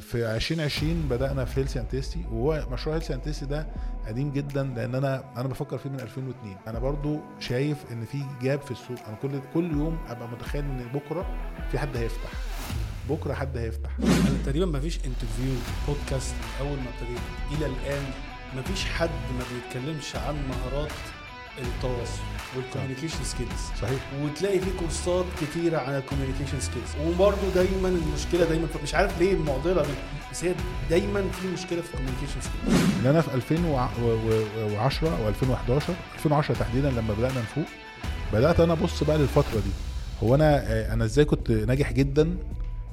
في 2020 بدأنا في Healthy and وهو مشروع Healthy and ده قديم جدا لأن أنا أنا بفكر فيه من 2002 أنا برضو شايف إن في gap في السوق. أنا كل كل يوم أبقى متخيل إن بكرة في حد هيفتح. بكرة حد هيفتح. أنا تقريبا ما فيش interview podcast من أول ما ابتديت. إلى الآن ما فيش حد ما بيتكلمش عن مهارات التواصل وال communication skills صحيح. وتلاقي في كورسات كتيرة عن ال communication skills وبرده دايما المشكلة دايما مش عارف ليه المعضله دي بس هي دايما في مشكلة في ال communication skills إن أنا في 2010 أو 2011 2010 تحديدا لما بدأنا نفوق بدأت أنا أبص بقى للفترة دي. هو أنا آه، أنا إزاي كنت ناجح جدا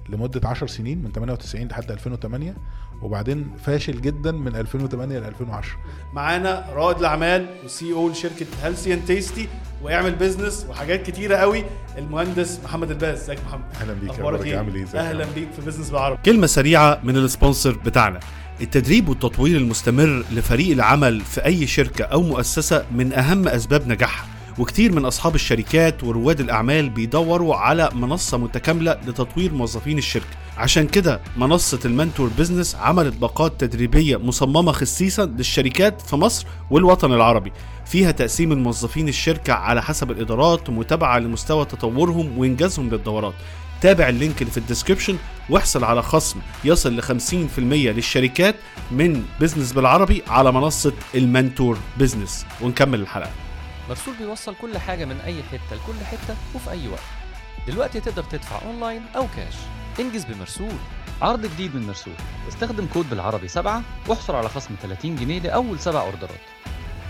لمدة 10 سنين من 98 لحد 2008 وبعدين فاشل جدا من 2008 ل 2010 معانا رائد الأعمال و CEO لشركة Healthy and Tasty واعمل business وحاجات كتيرة قوي المهندس محمد الباز. ازيك يا محمد؟ أهلا بيك يا أخبارك إيه؟ عامل إيه؟ أهلا؟ بيك في business بالعربي. كلمة سريعة من ال sponsor بتاعنا. التدريب والتطوير المستمر لفريق العمل في أي شركة أو مؤسسة من أهم أسباب نجاحها. وكتير من أصحاب الشركات ورواد الأعمال بيدوروا على منصة متكاملة لتطوير موظفين الشركة. عشان كده منصة المنتور بزنس عملت باقات تدريبية مصممة خصيصا للشركات في مصر والوطن العربي. فيها تقسيم الموظفين الشركة على حسب الإدارات ومتابعة لمستوى تطورهم وإنجازهم للدورات. تابع ال link اللي في ال description واحصل على خصم يصل ل 50% للشركات من business بالعربي على منصة المنتور business. ونكمل الحلقة. مرسول بيوصل كل حاجة من أي حتة لكل حتة وفي أي وقت. دلوقتي تقدر تدفع أونلاين أو كاش. انجز بمرسول. عرض جديد من مرسول. استخدم كود بالعربي سبعة واحصل على خصم 30 جنيه لأول سبع orderات.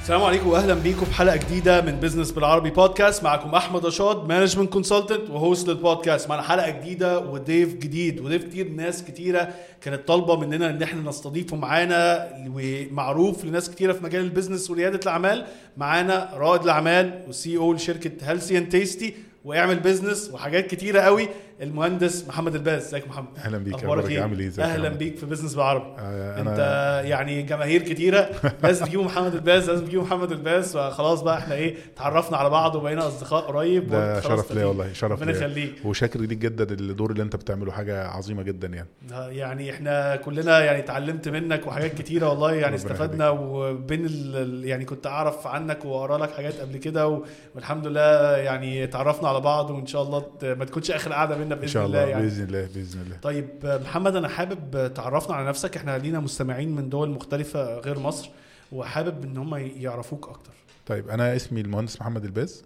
السلام عليكم واهلا بيكم في حلقة جديدة من business بالعربي بودكاست معكم أحمد رشاد management consultant و host لل podcast معنا حلقة جديدة وضيف جديد. وضيف كتير ناس كتيرة كانت طالبة مننا إن إحنا نستضيفه معانا ومعروف لناس كتيرة في مجال ال business وريادة الأعمال. معانا رائد الأعمال وال CEO لشركة Healthy and Tasty واعمل business وحاجات كتيرة قوي. المهندس محمد الباز. ازيك يا محمد؟ أهلا بيك بركة، إيه؟ عامل إيه؟ أهلا؟ بيك في business بالعربي آه، أنت يعني جماهير كتيرة لازم تجيبوا محمد الباز لازم تجيبوا محمد الباز. فخلاص بقى إحنا إيه تعرفنا على بعض وبقينا أصدقاء قريب ده شرف ليا. والله شرف ربنا يخليك. وشاكر ليك جدا الدور اللي أنت بتعمله حاجة عظيمة جدا يعني. يعني إحنا كلنا يعني اتعلمت منك وحاجات كتيرة والله يعني استفدنا وبين ال يعني كنت أعرف عنك وأقرأ لك حاجات قبل كده والحمد لله يعني اتعرفنا على بعض وإن شاء الله ما تكونش آخر قعدة بينا بإذن ان شاء الله الله يعني. بإذن الله بإذن الله. طيب محمد أنا حابب تعرفنا على نفسك. إحنا لينا مستمعين من دول مختلفة غير مصر وحابب إن هم يعرفوك أكتر. طيب أنا اسمي المهندس محمد الباز.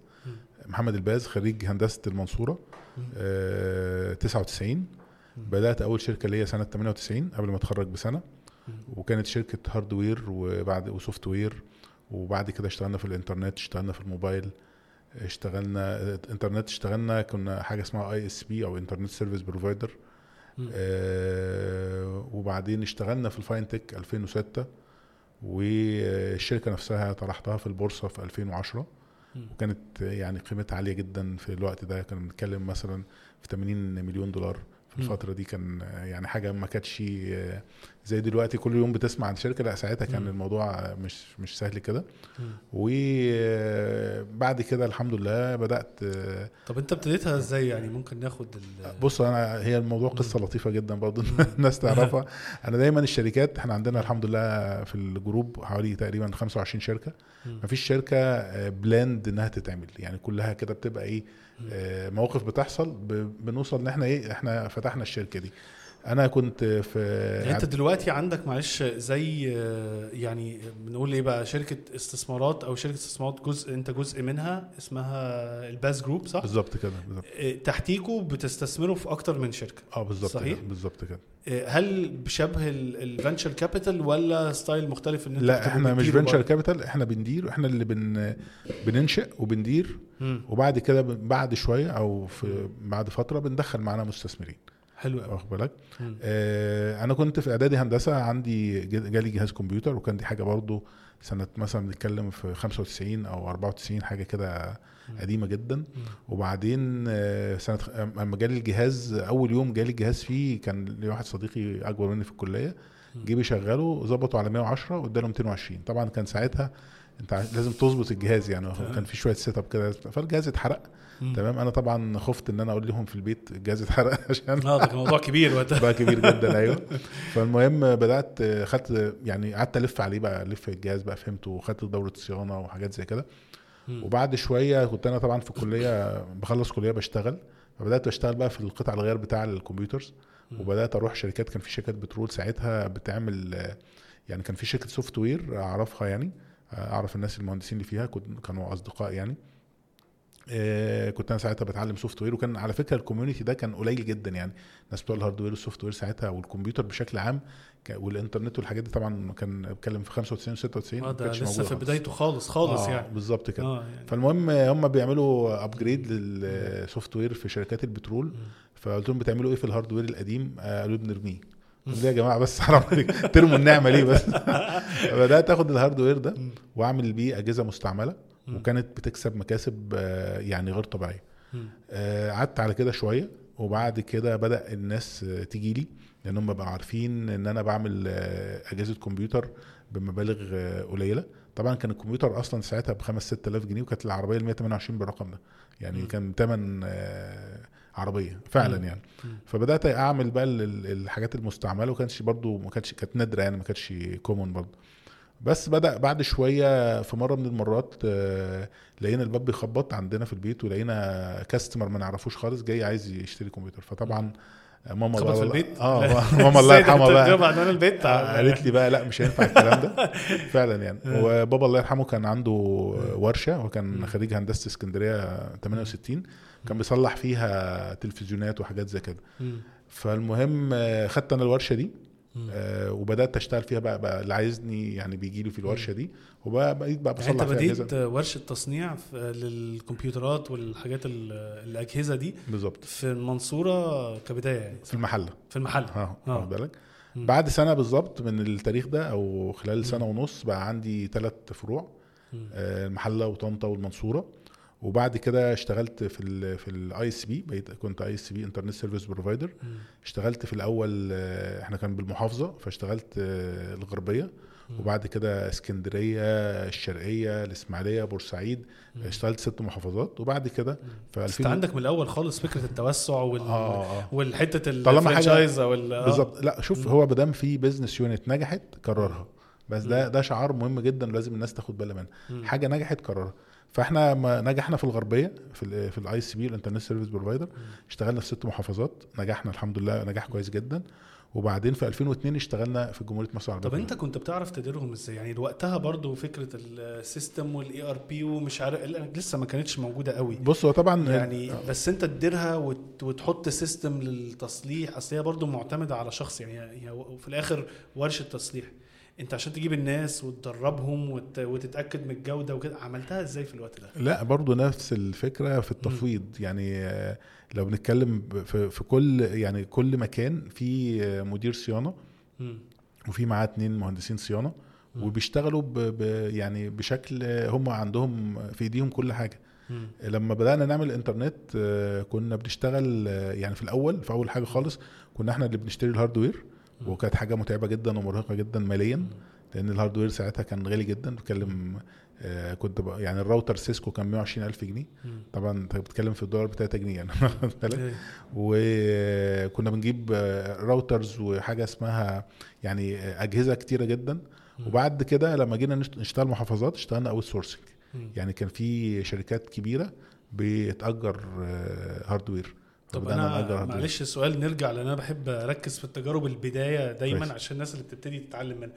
محمد الباز خريج هندسة المنصورة. آه 99 بدأت أول شركة ليا سنة 98 قبل ما أتخرج بسنة. وكانت شركة hardware وبعد و software وبعد كده اشتغلنا في الإنترنت اشتغلنا في الموبايل. اشتغلنا انترنت اشتغلنا كنا حاجة اسمها ISP أو internet service provider آه وبعدين اشتغلنا في ال fintech 2006 والشركة نفسها طرحتها في البورصة في 2010 وكانت يعني قيمتها عالية جدا في الوقت ده. كنا بنتكلم مثلا في 80 مليون دولار. في. الفترة دي كان يعني حاجة ما كانتش زي دلوقتي كل يوم بتسمع عن شركة لا ساعتها كان. الموضوع مش مش سهل كده. وبعد كده الحمد لله بدأت طب انت ابتديتها إزاي؟ يعني ممكن ناخد ال بص أنا هي الموضوع قصة لطيفة جدا برضه الناس تعرفها. أنا دايما الشركات إحنا عندنا الحمد لله في الجروب حوالي تقريبا 25 شركة. مفيش شركة planned إنها تتعمل. يعني كلها كده بتبقى إيه آه، مواقف بتحصل بنوصل ان إحنا إيه إحنا فتحنا الشركة دي. أنا كنت في يعني أنت دلوقتي عندك معلش زي يعني بنقول إيه بقى شركة استثمارات أو شركة استثمارات جزء أنت جزء منها اسمها الباز Group صح؟ بالظبط كده بالظبط آه، تحتيكوا بتستثمروا في أكتر من شركة آه بالظبط صحيح؟ بالظبط كده آه، هل بشبه ال venture capital ولا style مختلف إن لا إحنا مش venture؟ كابيتال إحنا بندير إحنا اللي بن بننشئ وبندير. وبعد كده بعد شوية أو في بعد فترة بندخل معانا مستثمرين حلو قوي. واخد بالك؟ آه أنا كنت في إعدادي هندسة عندي جالي جهاز كمبيوتر وكان دي حاجة برضو سنة مثلا بنتكلم في 95 أو 94 حاجة كده قديمة جدا. وبعدين آه، سنة أما جالي الجهاز أول يوم جالي الجهاز فيه كان لي واحد صديقي أكبر مني في الكلية جه بيشغله ظبطه على 110 واداله 220 طبعا كان ساعتها أنت لازم تظبط الجهاز يعني. كان في شوية setup كده فالجهاز اتحرق. مم. تمام؟ أنا طبعا خفت إن أنا أقول لهم في البيت الجهاز اتحرق عشان آه ده كان موضوع كبير وقتها. بقى كبير جدا أيوه. فالمهم بدأت خدت يعني قعدت ألف عليه بقى ألف الجهاز بقى فهمته وخدت دورة صيانه وحاجات زي كده. وبعد شوية كنت أنا طبعا في الكليه بخلص كلية بشتغل. فبدأت أشتغل بقى في القطع الغيار بتاع ال computers. وبدأت أروح شركات كان في شركات بترول ساعتها بتعمل يعني كان في شركة software أعرفها يعني أعرف الناس المهندسين اللي فيها كانوا أصدقاء يعني. كنت أنا ساعتها بتعلم software وكان على فكرة ال community ده كان قليل جدا يعني. الناس بتوع ال hardware وال software ساعتها والكمبيوتر بشكل عام والإنترنت والحاجات دي طبعا كان بتكلم في 95 96 آه ما ده لسه في. بدايته خالص خالص آه، يعني. بالظبط كده. آه يعني. فالمهم هم بيعملوا upgrade لل software في شركات البترول. فقلت لهم بتعملوا إيه في ال hardware القديم؟ آه، قالوا بنرميه. لهم يا جماعة بس حرام عليك ترموا النعمة ليه بس؟ بدات آخد ال hardware ده. وأعمل بيه أجهزة مستعملة. مم. وكانت بتكسب مكاسب آه، يعني غير طبيعية. آه، قعدت على كده شوية وبعد كده بدأ الناس تيجي لي لأن هم بقوا عارفين إن أنا بعمل آه، أجهزة كمبيوتر بمبالغ قليلة طبعا كان الكمبيوتر أصلا ساعتها ب 5 6000 جنيه وكانت العربية ال 128 بالرقم ده يعني مم. كان ثمن عربية فعلا مم. يعني مم. فبدأت أعمل بقى ال- ال- الحاجات المستعملة وكانش برضو ما كانتش كانت نادرة يعني ما كانتش كومون برضو بس بدأ بعد شوية في مرة من المرات آه، لقينا الباب بيخبط عندنا في البيت ولقينا كاستمر ما نعرفوش خالص جاي عايز يشتري كمبيوتر. فطبعا ماما بقى في البيت؟ آه. ماما الله يرحمها بقى. عنوان البيت. آه، قالت لي بقى لا مش هينفع الكلام ده. فعلا يعني. آه. وبابا الله يرحمه كان عنده ورشة مم. وكان خريج هندسة اسكندرية 68 كان بيصلح فيها تلفزيونات وحاجات زي كده. فالمهم خدت أنا الورشة دي. آه، وبدأت أشتغل فيها بقى, بقى اللي عايزني يعني بيجي لي في الورشة دي وبقى بقيت بقى يعني أنت بصلح بديت. ورشة تصنيع للكمبيوترات والحاجات ال- الأجهزة دي بالظبط. في المنصوره كبداية يعني؟ في المحلة. في المحل آه آه. واخد بالك. بعد سنة بالظبط من التاريخ ده أو خلال سنة ونص بقى عندي ثلاث فروع. آه، المحلة وطنطا والمنصورة. وبعد كده اشتغلت في ال في ال ISP بقيت كنت ISP internet service provider. اشتغلت في الأول آه، إحنا كان بالمحافظة فاشتغلت آه، الغربية. وبعد كده اسكندرية الشرقية الإسماعيلية بورسعيد. اشتغلت ست محافظات وبعد كده في بس 2000 انت عندك من الأول خالص فكرة التوسع وال آه آه والحتة ال franchise أو ال- آه. بالظبط لا شوف. هو ما دام في بزنس يونت نجحت كررها بس ده. ده شعار مهم جدا لازم الناس تاخد بالها منه. حاجة نجحت كررها فاحنا ما نجحنا في الغربية في في ال ISP ال internet service provider اشتغلنا في ست محافظات. نجحنا الحمد لله نجاح كويس جدا. وبعدين في 2002 اشتغلنا في جمهورية مصر العربيه طب انت كنت بتعرف تديرهم إزاي؟ يعني وقتها برضو فكرة ال system وال ERP ومش عارف لسه ما كانتش موجودة قوي. بص هو طبعا يعني بس انت تديرها وت- وتحط system للتصليح اصل هي برضه معتمدة على شخص يعني هي وفي الآخر ورشة تصليح. انت عشان تجيب الناس وتدربهم وت... وتتأكد من الجودة وكده عملتها إزاي في الوقت ده؟ لا برضو نفس الفكرة في التفويض يعني آه، لو بنتكلم في, في كل يعني كل مكان في آه، مدير صيانة مم. وفي معاه اتنين مهندسين صيانة مم. وبيشتغلوا ب ب يعني بشكل آه، هم عندهم في ايديهم كل حاجة. لما بدأنا نعمل انترنت آه، كنا بنشتغل يعني في الأول في أول حاجة خالص كنا إحنا اللي بنشتري ال hardware. وكانت حاجة متعبة جدا ومرهقة جدا ماليا. لأن ال hardware ساعتها كان غالي جدا بتكلم آه، كنت بق- يعني ال router Cisco كان 120 ألف جنيه. طبعا أنت بتتكلم في الدولار ب 3 جنيه يعني؟ إيه. وكنا بنجيب آه، routers وحاجة اسمها يعني آه، أجهزة كتيرة جدا. وبعد كده لما جينا نشت- نشتغل محافظات اشتغلنا outsourcing. يعني كان في شركات كبيرة بتأجر hardware طب أنا. معلش السؤال نرجع لأن أنا بحب أركز في التجارب البداية دايما كويس. عشان الناس اللي بتبتدي تتعلم منها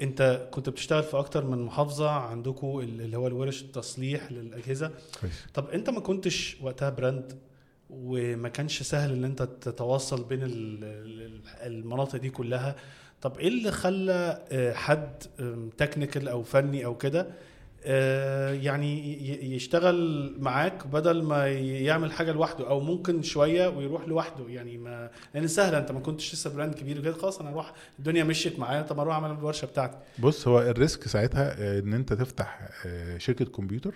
أنت كنت بتشتغل في أكتر من محافظة عندكم اللي هو الورش التصليح للأجهزة كويس طب أنت ما كنتش وقتها brand وما كانش سهل إن أنت تتواصل بين ال- ال- المناطق دي كلها طب إيه اللي خلى آه، حد technical أو فني أو كده يعني ي- يشتغل معاك بدل ما يعمل حاجة لوحده أو ممكن شوية ويروح لوحده. يعني ما لأن سهلة أنت ما كنتش لسه brand كبير وكده خلاص أنا أروح الدنيا مشيت معايا طب أروح أعمل الورشة بتاعتي. بص هو ال risk ساعتها آه، إن أنت تفتح آه، شركة كمبيوتر.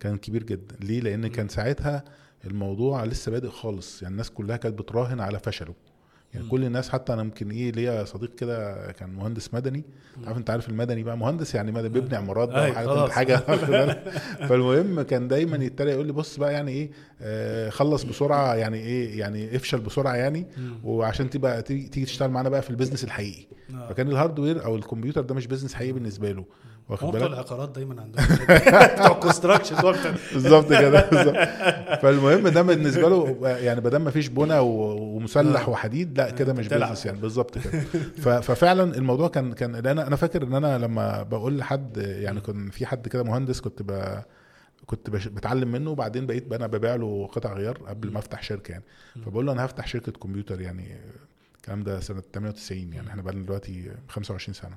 كان كبير جدا. ليه؟ لأن كان ساعتها الموضوع لسه بادئ خالص. يعني الناس كلها كانت بتراهن على فشله. يعني. كل الناس حتى أنا ممكن إيه ليا صديق كده كان مهندس مدني عارف أنت عارف المدني بقى مهندس يعني مدني بيبني عمارات بقى أي، وحاجه خلاص. حاجة؟ فالمهم كان دايما يتريق يقول لي بص بقى يعني إيه آه، خلص بسرعة يعني إيه يعني افشل بسرعة يعني. وعشان تبقى تيجي تيجي تشتغل معانا بقى في ال business الحقيقي آه. فكان ال hardware أو الكمبيوتر ده مش business حقيقي بالنسبة له واخد بالك؟ العقارات دايما عندهم بتوع بتوع- بالظبط كده بالظبط. فالمهم ده بالنسبة له يعني ما دام ما فيش بنى ومسلح آه. وحديد لا كده مش. business يعني. بالظبط كده. ففعلا الموضوع كان كان أنا أنا فاكر إن أنا لما بقول لحد يعني كان في حد كده مهندس كنت ب كنت بتعلم منه وبعدين بقيت أنا ببيع له قطع غيار قبل ما أفتح شركة يعني. فبقول له أنا هفتح شركة كمبيوتر يعني الكلام ده سنة 98 يعني. إحنا بقالنا دلوقتي 25 سنة.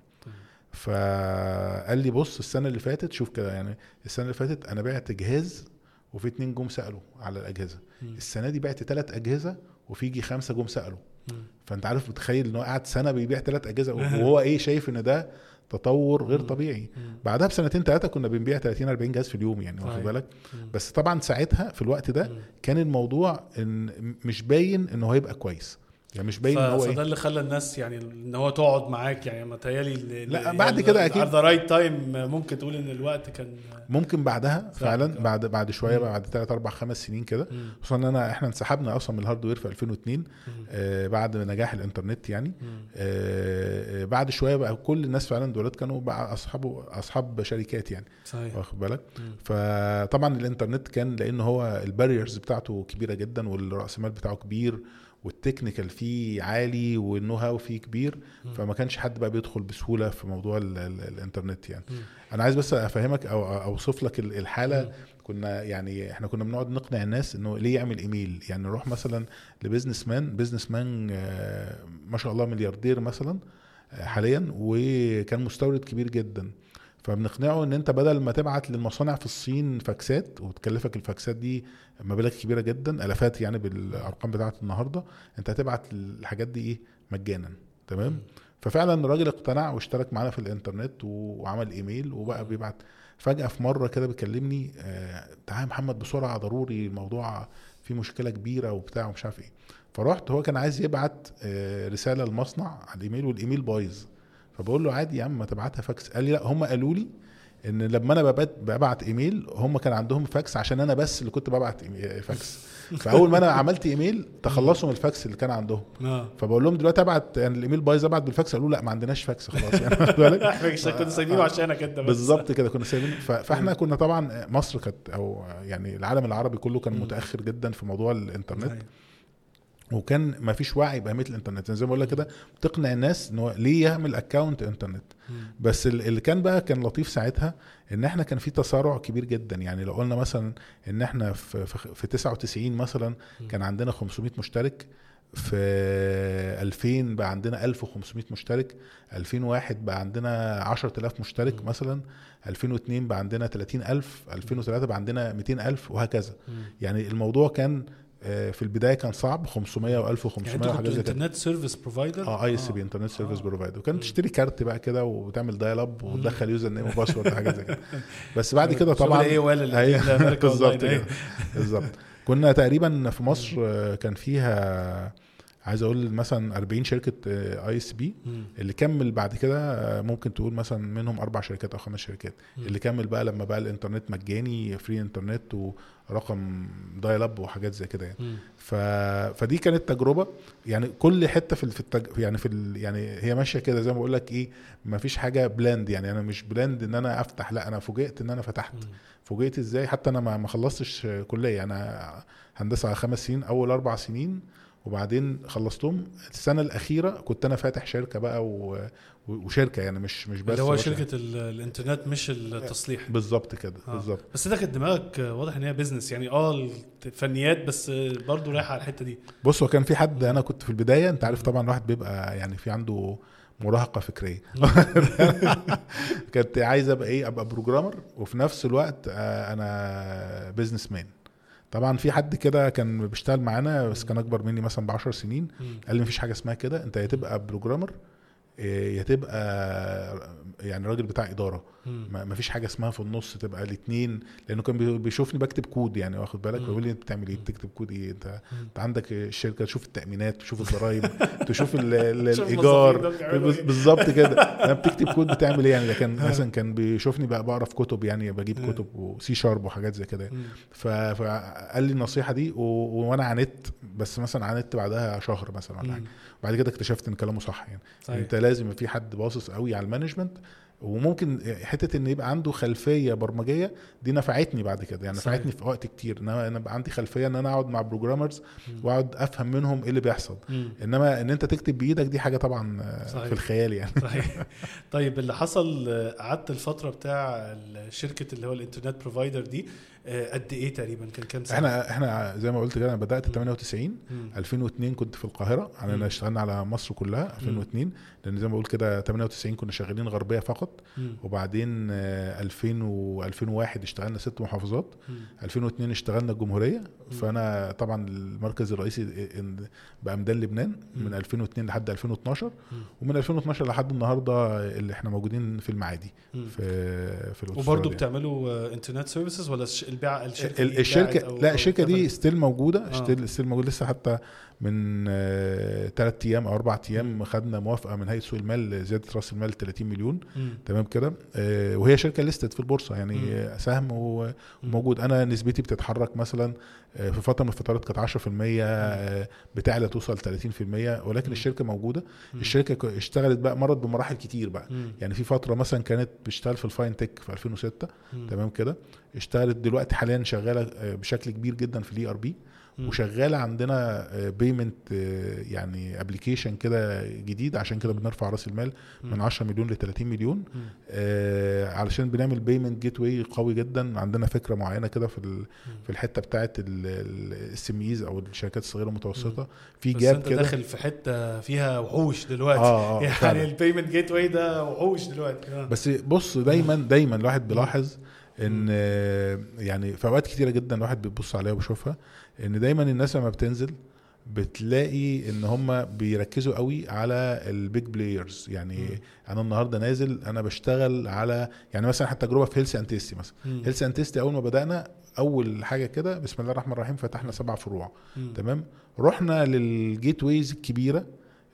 فقال لي بص السنة اللي فاتت شوف كده يعني السنة اللي فاتت أنا بعت جهاز وفي اتنين جم سألوا على الأجهزة مم. السنة دي بعت ثلاث أجهزة وفي يجي خمسة جم سألوا مم. فأنت عارف متخيل إن هو قعد سنة بيبيع ثلاث أجهزة وهو إيه شايف إن ده تطور غير طبيعي. بعدها بسنتين ثلاثة كنا بنبيع 30 40 جهاز في اليوم يعني واخد. بالك. بس طبعا ساعتها في الوقت ده. كان الموضوع إن مش باين إن هو هيبقى كويس يعني مش باين إن هو فده إيه اللي خلى الناس يعني إن هو تقعد معاك يعني متهيألي لا، بعد كده أكيد. the right time ممكن تقول إن الوقت كان ممكن بعدها فعلا فعلا. بعد بعد شوية. بقى بعد 3 4 5 سنين كده. خصوصا إن أنا إحنا انسحبنا أصلا من ال hardware في 2002 مم. آه بعد نجاح الإنترنت يعني. آه آه، بعد شوية بقى كل الناس فعلا دولت كانوا بقى أصحاب أصحاب شركات يعني صحيح واخد بالك. فطبعا الإنترنت كان لأن هو ال barriers بتاعته كبيرة جدا والراس مال بتاعه كبير وال technical فيه عالي وال know how فيه كبير مم. فما كانش حد بقى بيدخل بسهولة في موضوع ال ال الإنترنت يعني مم. أنا عايز بس أفهمك أو أوصف لك ال- الحالة مم. كنا يعني إحنا كنا بنقعد نقنع الناس إنه ليه يعمل إيميل يعني نروح مثلا ل business man business man آه، ما شاء الله ملياردير مثلا آه، حاليا وكان مستورد كبير جدا فبنقنعه إن أنت بدل ما تبعت للمصانع في الصين فاكسات وتكلفك الفاكسات دي مبالغ كبيرة جدا ألافات يعني بالأرقام بتاعت النهارده. أنت هتبعت الحاجات دي إيه؟ مجانا تمام؟ ففعلا الراجل اقتنع واشترك معانا في الإنترنت وعمل إيميل وبقى بيبعت. فجأة في مرة كده بيكلمني آه تعالى يا محمد بسرعة ضروري الموضوع فيه مشكلة كبيرة وبتاع ومش عارف إيه. فرحت هو كان عايز يبعت آه رسالة للمصنع على الإيميل والإيميل بايظ. فبقول له عادي يا عم ما تبعتها فاكس. قال لي لأ هم قالوا لي إن لما أنا ببعت, إيميل هم كان عندهم فاكس عشان أنا بس اللي كنت ببعت فاكس فأول ما أنا عملت إيميل تخلصوا من الفاكس اللي كان عندهم. آه. فبقول لهم دلوقتي ابعت يعني الإيميل بايظ أبعت بالفاكس قالوا لا ما عندناش فاكس خلاص. يعني؟ إحنا كنا سايبينه عشانك أنت بالظبط كده كنا سايبين فإحنا كنا طبعا مصر كانت أو يعني العالم العربي كله كان. متأخر جدا في موضوع الإنترنت. وكان ما فيش وعي باهميه الإنترنت. زي ما بقول لك كده تقنع الناس إن هو ليه يعمل اكونت إنترنت. بس ال- اللي كان بقى كان لطيف ساعتها إن إحنا كان في تسارع كبير جدا. يعني لو قلنا مثلا إن إحنا في في في 99 مثلا كان عندنا 500 مشترك. في 2000 بقى عندنا 1500 مشترك. 2001 بقى عندنا 10000 مشترك مثلا. 2002 بقى عندنا 30000 2003 بقى عندنا 200000 وهكذا. يعني الموضوع كان في البداية كان صعب 500 يعني و1500 أنتوا وحاجات كنتوا زي كده. internet service provider آه ISP internet service آه. provider وكان. تشتري كارت بقى كده وتعمل dial up وتدخل user name و password وحاجات زي كده. بس بعد كده طبعا إيه ولا بالظبط كده. بالظبط. كنا تقريبا في مصر آه، كان فيها عايز أقول مثلا 40 شركة ISP. اللي كمل بعد كده آه، ممكن تقول مثلا منهم أربع شركات أو خمس شركات. اللي كمل بقى لما بقى الإنترنت مجاني free internet ورقم dial up وحاجات زي كده يعني. ف... فدي كانت تجربة. يعني كل حتة في في التج... يعني في ال... يعني هي ماشية كده زي ما بقول لك إيه ما فيش حاجة planned يعني. أنا مش planned إن أنا أفتح لأ أنا فوجئت إن أنا فتحت. مم. فوجئت إزاي؟ حتى أنا ما ما خلصتش كلية. أنا هندسة على خمس سنين أول أربع سنين وبعدين خلصتهم. السنة الأخيرة كنت أنا فاتح شركة بقى و... وشركة يعني مش مش بس اللي هو شركة ال- الإنترنت مش التصليح. بالظبط كده آه. بالظبط. بس ده كانت دماغك واضح إن هي business يعني آه الفنيات بس برضه رايحه على الحتة دي. بص هو كان في حد أنا كنت في البداية أنت عارف طبعا الواحد بيبقى يعني في عنده مراهقة فكرية. كنت عايز ابقى إيه أبقى programmer وفي نفس الوقت آه، أنا business man طبعا في حد كده كان بيشتغل معانا بس كان أكبر مني مثلا ب 10 سنين. قال لي مفيش حاجة اسمها كده أنت يا تبقى programmer يا تبقى يعني راجل بتاع إدارة. ما ما فيش حاجة اسمها في النص تبقى الاثنين لأنه كان بي- بيشوفني بكتب كود يعني واخد بالك. بيقول لي أنت بتعمل إيه بتكتب كود إيه أنت. أنت عندك الشركة تشوف التأمينات تشوف الضرايب تشوف ال- ال- تشوف الإيجار إيه. بالظبط كده أنا بتكتب كود بتعمل إيه يعني ده كان مثلا كان بيشوفني بقى بقرا في كتب يعني بجيب. كتب و C Sharp وحاجات زي كده فقال لي النصيحة دي. وأنا عانيت بس مثلا عانيت بعدها شهر مثلا ولا حاجة. بعد كده اكتشفت إن كلامه صح يعني صحيح. أنت لازم في حد باصص قوي على ال management وممكن حتة إن يبقى عنده خلفية برمجية دي نفعتني بعد كده يعني صحيح. نفعتني في وقت كتير إن أنا أنا بقى عندي خلفية إن أنا أقعد مع programmers. وأقعد أفهم منهم إيه اللي بيحصل مم. إنما إن أنت تكتب بإيدك دي حاجة طبعا صحيح. في الخيال يعني صحيح طيب اللي حصل قعدت الفترة بتاع الشركة اللي هو ال internet provider دي قد إيه تقريبا كان كام سنة إحنا إحنا زي ما قلت كده أنا بدأت 98 مم. 2002 كنت في القاهرة مم. أنا اشتغلنا على مصر كلها 2002 لأن زي ما بقول كده 98 كنا شغالين غربية فقط مم. وبعدين آه، 2000 و 2001 اشتغلنا ست محافظات مم. 2002 اشتغلنا الجمهورية فأنا طبعا المركز الرئيسي بقى ميدان لبنان من مم. 2002 لحد 2012 مم. ومن 2012 لحد النهارده اللي إحنا موجودين في المعادي مم. في في وبرضه. بتعملوا آه، internet services ولا البيع الشركة الشركة لا الشركة دي؟ still موجودة آه. still still موجودة لسه حتى من ثلاث أيام أو أربع أيام خدنا موافقة من هيئة سوق المال زيادة رأس المال 30 مليون مم. تمام كده آه، وهي شركة listed في البورصة يعني مم. آه، سهم وموجود أنا نسبتي بتتحرك مثلا آه، في فترة من الفترات كانت 10% آه، بتعلى توصل 30% ولكن. الشركة موجودة. الشركة اشتغلت بقى مرت بمراحل كتير بقى. يعني في فترة مثلا كانت بتشتغل في ال fintech في 2006 مم. تمام كده اشتغلت دلوقتي حاليا شغالة آه، بشكل كبير جدا في ال ERP مم. وشغاله عندنا payment يعني application كده جديد. عشان كده بنرفع رأس المال من مم. 10 مليون ل 30 مليون. آه، علشان بنعمل payment gateway قوي جدا. عندنا فكرة معينة كده في في الحتة بتاعه السم ايز أو الشركات الصغيرة المتوسطة. في بس جاب أنت كده. داخل في حتة فيها وحوش دلوقتي. آه آه يعني. ال payment gateway ده وحوش دلوقتي. آه. بس بص دايما دايما الواحد بيلاحظ إن آه، يعني في أوقات كتيرة جدا الواحد بيبص عليها وبيشوفها. إن دايما الناس لما بتنزل بتلاقي إن هم بيركزوا قوي على ال big players يعني مم. أنا النهارده نازل أنا بشتغل على يعني مثلا حتى تجربه في Healthy and Tasty مثلا. Healthy and Tasty أول ما بدأنا أول حاجة كده بسم الله الرحمن الرحيم فتحنا سبع فروع مم. تمام رحنا لل gateways الكبيرة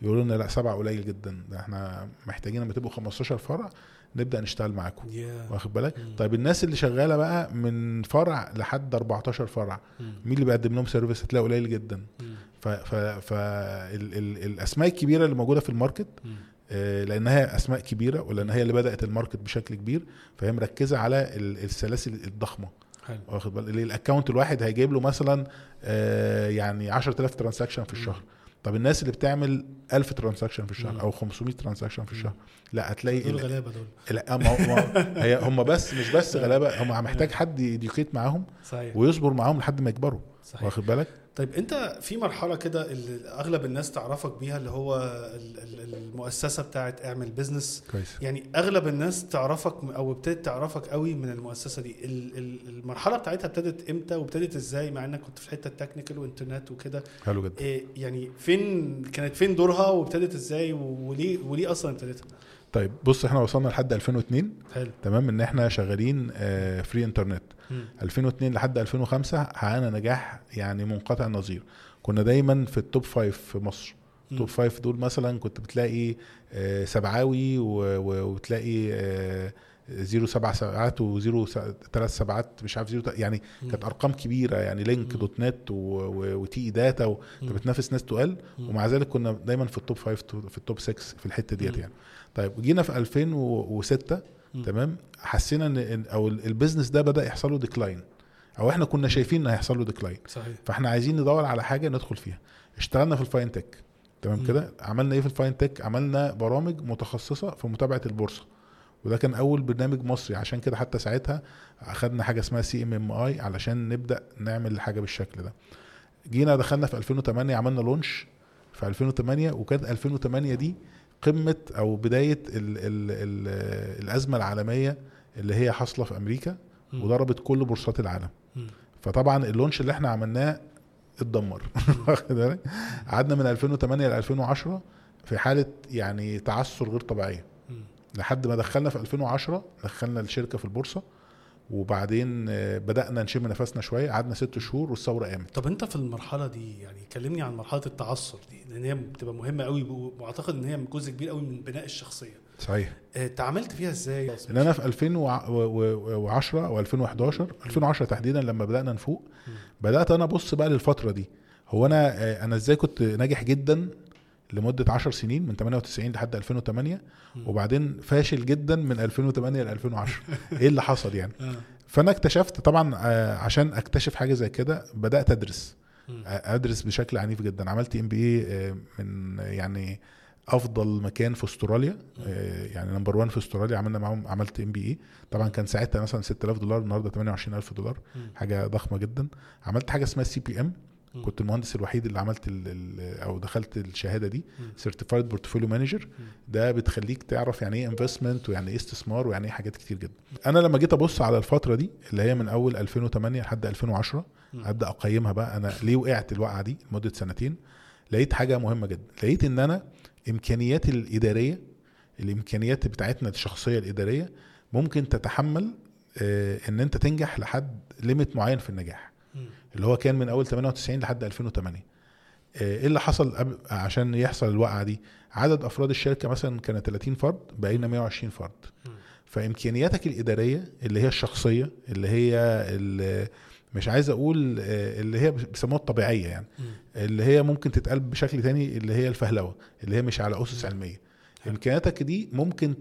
يقولوا لنا لا سبعه قليل جدا ده إحنا محتاجين لما تبقوا 15 فرع نبدأ نشتغل معاكم يا. واخد بالك مم. طيب الناس اللي شغالة بقى من فرع لحد 14 فرع مم. مين اللي بيقدم لهم service هتلاقي قليل جدا مم. ف ف ف ال ال الأسماء الكبيرة اللي موجودة في ال market. آه، لأنها أسماء كبيرة ولأن هي اللي بدأت ال market بشكل كبير فهي مركزة على ال- السلاسل الضخمة حلو واخد بالك ال account الواحد هيجيب له مثلا آه، يعني 10000 transaction في الشهر طب الناس اللي بتعمل 1000 transaction في الشهر. أو 500 transaction في. الشهر لا هتلاقي دول غلابة دول. لا هو- هي هم بس مش بس غلابة هم محتاج حد ي educate معاهم صحيح. ويصبر معاهم لحد ما يكبروا صحيح. واخد بالك؟ طيب انت في مرحلة كده اللي أغلب الناس تعرفك بيها اللي هو ال- ال- المؤسسة بتاعت اعمل business كويس. يعني أغلب الناس تعرفك أو ابتدت تعرفك قوي من المؤسسة دي. ال- ال- المرحلة بتاعتها ابتدت إمتى وابتدت إزاي؟ مع إنك كنت في الحته ال technical وإنترنت وكده. حلو جدا. إيه يعني فين كانت فين دورها وابتدت إزاي؟ وليه وليه أصلا ابتدتها؟ طيب بص إحنا وصلنا لحد 2002 حلو تمام إن إحنا شغالين free internet مم. 2002 لحد 2005 حققنا نجاح يعني منقطع النظير كنا دايما في ال top five في مصر مم. top five دول مثلا كنت بتلاقي آه، سبعاوي وتلاقي آه، زيرو سبع سبعات وزيرو ثلاث سبعات مش عارف زيرو يعني. كانت أرقام كبيرة يعني لينك. دوت نت و TE Data. انت بتنافس ناس تقال. ومع ذلك كنا دايما في ال top five في ال top 6 في الحتة ديت. يعني طيب جينا في 2006 مم. تمام حسينا إن أو ال- ال business ده بدأ يحصل له decline أو إحنا كنا شايفين ان هيحصل له decline صحيح. فإحنا عايزين ندور على حاجة ندخل فيها. اشتغلنا في ال fintech تمام. كده؟ عملنا إيه في ال fintech عملنا برامج متخصصة في متابعة البورصة. وده كان أول برنامج مصري عشان كده حتى ساعتها أخدنا حاجة اسمها CMMI علشان نبدأ نعمل حاجة بالشكل ده. جينا دخلنا في 2008 عملنا لونش في 2008 وكانت 2008 دي قمة أو بداية ال ال ال الأزمة العالمية اللي هي حاصلة في أمريكا. وضربت كل بورصات العالم. فطبعا اللونش اللي إحنا عملناه اتدمر قعدنا من 2008 ل 2010 في حالة يعني تعثر غير طبيعية. لحد ما دخلنا في 2010 دخلنا الشركة في البورصة وبعدين آه، بدأنا نشم نفسنا شوية قعدنا ست شهور والثورة قامت. طب انت في المرحلة دي يعني كلمني عن مرحلة التعثر دي لأن هي بتبقى مهمة قوي وأعتقد إن هي جزء كبير قوي من بناء الشخصية. صحيح. آه، تعاملت فيها إزاي؟ ان أنا في 2010 أو 2011 2010 تحديدا لما بدأنا نفوق بدأت أنا أبص بقى للفترة دي. هو أنا آه، أنا إزاي كنت ناجح جدا؟ لمدة 10 سنين من 98 لحد 2008 وبعدين فاشل جدا من 2008 ل 2010 إيه اللي حصل يعني؟ آه. فأنا اكتشفت طبعا آه، عشان أكتشف حاجة زي كده بدأت أدرس. آه، أدرس بشكل عنيف جدا. عملت MBA من يعني أفضل مكان في أستراليا. آه، يعني number 1 في أستراليا. عملنا معاهم عملت MBA طبعا كان ساعتها مثلا 6000 دولار النهارده 28000 دولار. حاجة ضخمة جدا. عملت حاجة اسمها CPM. كنت المهندس الوحيد اللي عملت ال ال أو دخلت الشهادة دي. certified portfolio manager ده بتخليك تعرف يعني إيه investment ويعني إيه استثمار ويعني إيه حاجات كتير جدا. أنا لما جيت أبص على الفترة دي اللي هي من أول 2008 لحد 2010 مم. ابدا أقيمها بقى. أنا ليه وقعت الوقعة دي لمدة سنتين؟ لقيت حاجة مهمة جدا. لقيت إن أنا امكانياتي الإدارية الإمكانيات بتاعتنا الشخصية الإدارية ممكن تتحمل آه، إن أنت تنجح لحد limit معين في النجاح. اللي هو كان من أول 98 لحد 2008 آه، إيه اللي حصل عشان يحصل الوقعة دي؟ عدد أفراد الشركة مثلا كان 30 فرد بقينا 120 فرد. فإمكانياتك الإدارية اللي هي الشخصية اللي هي اللي مش عايز أقول آه، اللي هي بيسموها الطبيعية يعني. اللي هي ممكن تتقال بشكل تاني اللي هي الفهلوة اللي هي مش على أسس علمية. إمكانياتك دي ممكن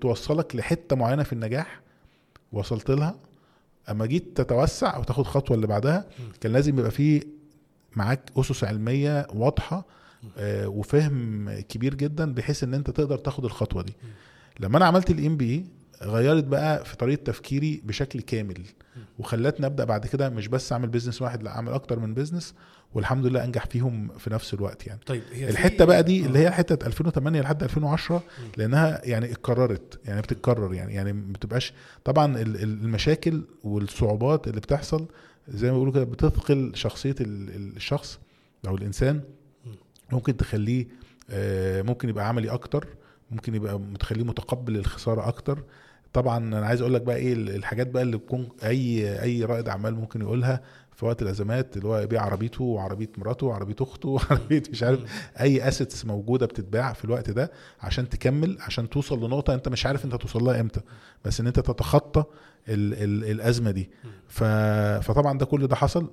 توصلك لحتة معينة في النجاح وصلت لها أما جيت تتوسع أو تاخد خطوة اللي بعدها كان لازم يبقى فيه معاك أسس علمية واضحة آه، وفهم كبير جدا بحيث إن أنت تقدر تاخد الخطوة دي. لما أنا عملت ال MBA غيرت بقى في طريقة تفكيري بشكل كامل وخلتني أبدأ بعد كده مش بس أعمل business واحد لأ أعمل أكتر من business والحمد لله انجح فيهم في نفس الوقت يعني. طيب هي الحتة بقى دي آه. اللي هي حتة 2008 لحد 2010 لأنها يعني اتكررت يعني بتتكرر يعني يعني ما بتبقاش طبعا ال- ال- المشاكل والصعوبات اللي بتحصل زي ما بيقولوا كده بتثقل شخصية ال- ال- الشخص أو الإنسان. ممكن تخليه آه، ممكن يبقى عملي أكتر ممكن يبقى متخليه متقبل الخسارة أكتر. طبعا أنا عايز أقول لك بقى إيه الحاجات بقى اللي بتكون أي أي رائد أعمال ممكن يقولها في وقت الأزمات اللي هو يبيع عربيته وعربية مراته وعربية أخته وعربية مش عارف أي اسيتس موجودة بتتباع في الوقت ده عشان تكمل عشان توصل لنقطة أنت مش عارف أنت توصل لها إمتى. بس إن أنت تتخطى ال ال الأزمة دي. فطبعا ده كل ده حصل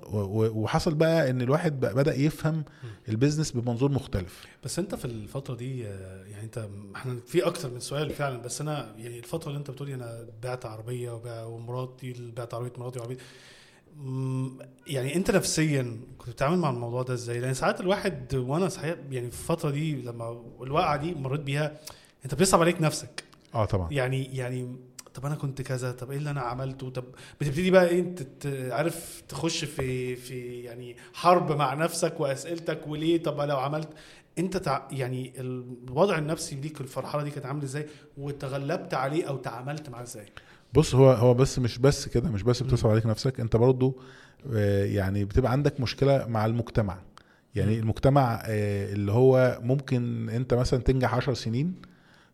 وحصل بقى إن الواحد بقى بدأ يفهم البيزنس بمنظور مختلف. بس أنت في الفترة دي يعني أنت إحنا في أكتر من سؤال فعلا بس أنا يعني الفترة اللي أنت بتقولي أنا بعت عربية ومراتي بعت عربية مراتي وعربية يعني انت نفسيا كنت بتتعامل مع الموضوع ده إزاي؟ لأن ساعات الواحد وأنا صحيح يعني في الفترة دي لما الوقعة دي مريت بيها انت بيصعب عليك نفسك. آه طبعا. يعني يعني طب أنا كنت كذا طب إيه اللي أنا عملته؟ طب بتبتدي بقى إيه انت عارف تخش في في يعني حرب مع نفسك وأسئلتك وليه؟ طب لو عملت انت تع... يعني الوضع النفسي ليك الفرحله دي كانت عامل إزاي؟ وتغلبت عليه أو تعاملت معاه إزاي؟ بص هو هو بس مش بس كده مش بس بتصعب عليك نفسك انت برضو آه، يعني بتبقى عندك مشكلة مع المجتمع. يعني المجتمع آه، اللي هو ممكن انت مثلا تنجح 10 سنين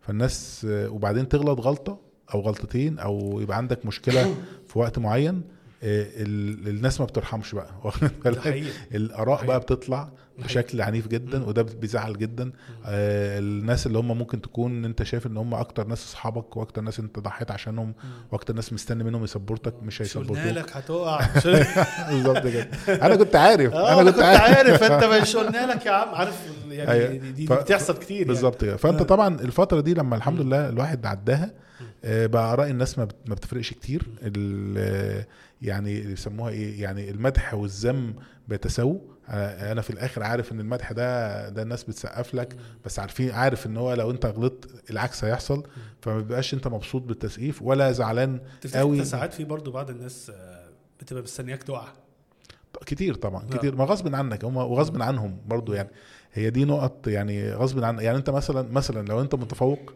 فالناس آه، وبعدين تغلط غلطة أو غلطتين أو يبقى عندك مشكلة في وقت معين ال- الناس ما بترحمش بقى. الآراء. بقى بتطلع. بشكل عنيف جدا وده بيزعل جدا. آه الناس اللي هم ممكن تكون أنت شايف إن هم أكتر ناس أصحابك وأكتر ناس أنت ضحيت عشانهم وأكتر ناس مستني منهم يسبورتك مش هيسبورتوك. لك؟ هتقع. بالظبط كده. أنا كنت عارف آه أنا كنت عارف. أنت مش قلنا لك يا عم. عارف يعني أيوة. دي, ف- بتحصل كتير يعني. بالظبط كده. فأنت آه. طبعا الفترة دي لما الحمد لله الواحد عداها آه، بقى آراء الناس ما بت- ما بتفرقش كتير. آه، يعني يسموها إيه؟ يعني المدح والذم بيتساووا. آه، أنا في الآخر عارف ان المدح ده ده الناس بتسقف لك بس عارفين عارف ان هو لو انت غلطت العكس هيحصل فما بيبقاش انت مبسوط بالتسقيف ولا زعلان قوي. ساعات في برضو بعض الناس آه، بتبقى مستنياك تقع؟ كتير طبعا لا. كتير ما غصب عنك هم وغصب عنهم برضو يعني. هي دي نقط يعني غصب عن يعني انت مثلا مثلا لو انت متفوق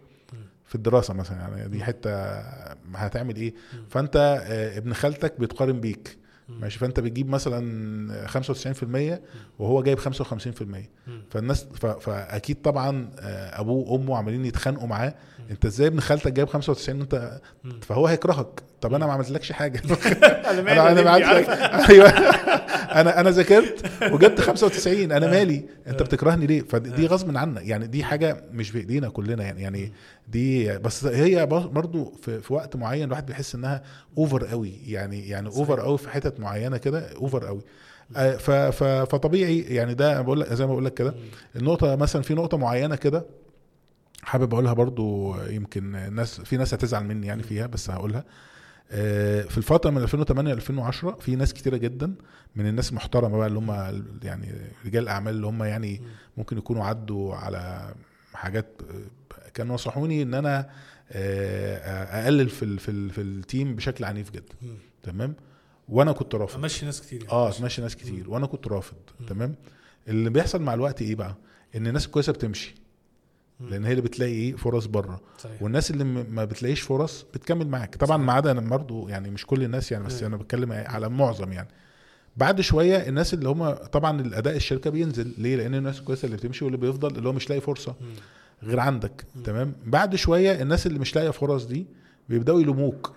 في الدراسة مثلا يعني دي حتة هتعمل إيه؟ فأنت آه، ابن خالتك بيتقارن بيك. ماشي. فأنت بتجيب مثلا 95% وهو جايب 55% فالناس. فأكيد طبعا آه، أبوه وأمه عمالين يتخانقوا معاه. أنت إزاي ابن خالتك جايب 95 أنت فهو هيكرهك. طب أنا ما عملتلكش حاجة. أنا أنا ما أيوه. أنا أنا ذاكرت وجبت 95 أنا مالي؟ أنت بتكرهني ليه؟ فدي غصب عنك. يعني دي حاجة مش بإيدينا كلنا. يعني يعني دي بس هي برضو في, في وقت معين الواحد بيحس إنها over قوي. يعني يعني over قوي في حتت معينة كده over قوي. آه، فطبيعي يعني ده بقول لك زي ما بقول لك كده. النقطة مثلا في نقطة معينة كده حابب أقولها برضو يمكن الناس في ناس هتزعل مني يعني فيها بس هقولها. آه، في الفترة من 2008 ل 2010 في ناس كتيرة جدا من الناس المحترمه بقى اللي هم يعني رجال الأعمال اللي هم يعني ممكن يكونوا عدوا على حاجات آه، كانوا نصحوني إن أنا آه، أقلل في ال- في ال- في التيم بشكل عنيف جدا. تمام؟ وأنا كنت رافض. أمشي ناس كتير يعني. آه ماشي ناس كتير. وأنا كنت رافض. تمام؟ اللي بيحصل مع الوقت إيه بقى؟ إن الناس الكويسة بتمشي. لأن هي اللي بتلاقي إيه؟ فرص بره. صحيح. والناس اللي م- ما بتلاقيش فرص بتكمل معاك. طبعا ما عدا أنا برضه يعني مش كل الناس يعني بس. أنا بتكلم على معظم يعني. بعد شوية الناس اللي هم طبعا الأداء الشركة بينزل. ليه؟ لأن الناس الكويسة اللي بتمشي واللي بيفضل اللي هو مش لاقي فرصة. غير عندك. تمام؟ بعد شوية الناس اللي مش لاقية فرص دي بيبدأوا يلوموك.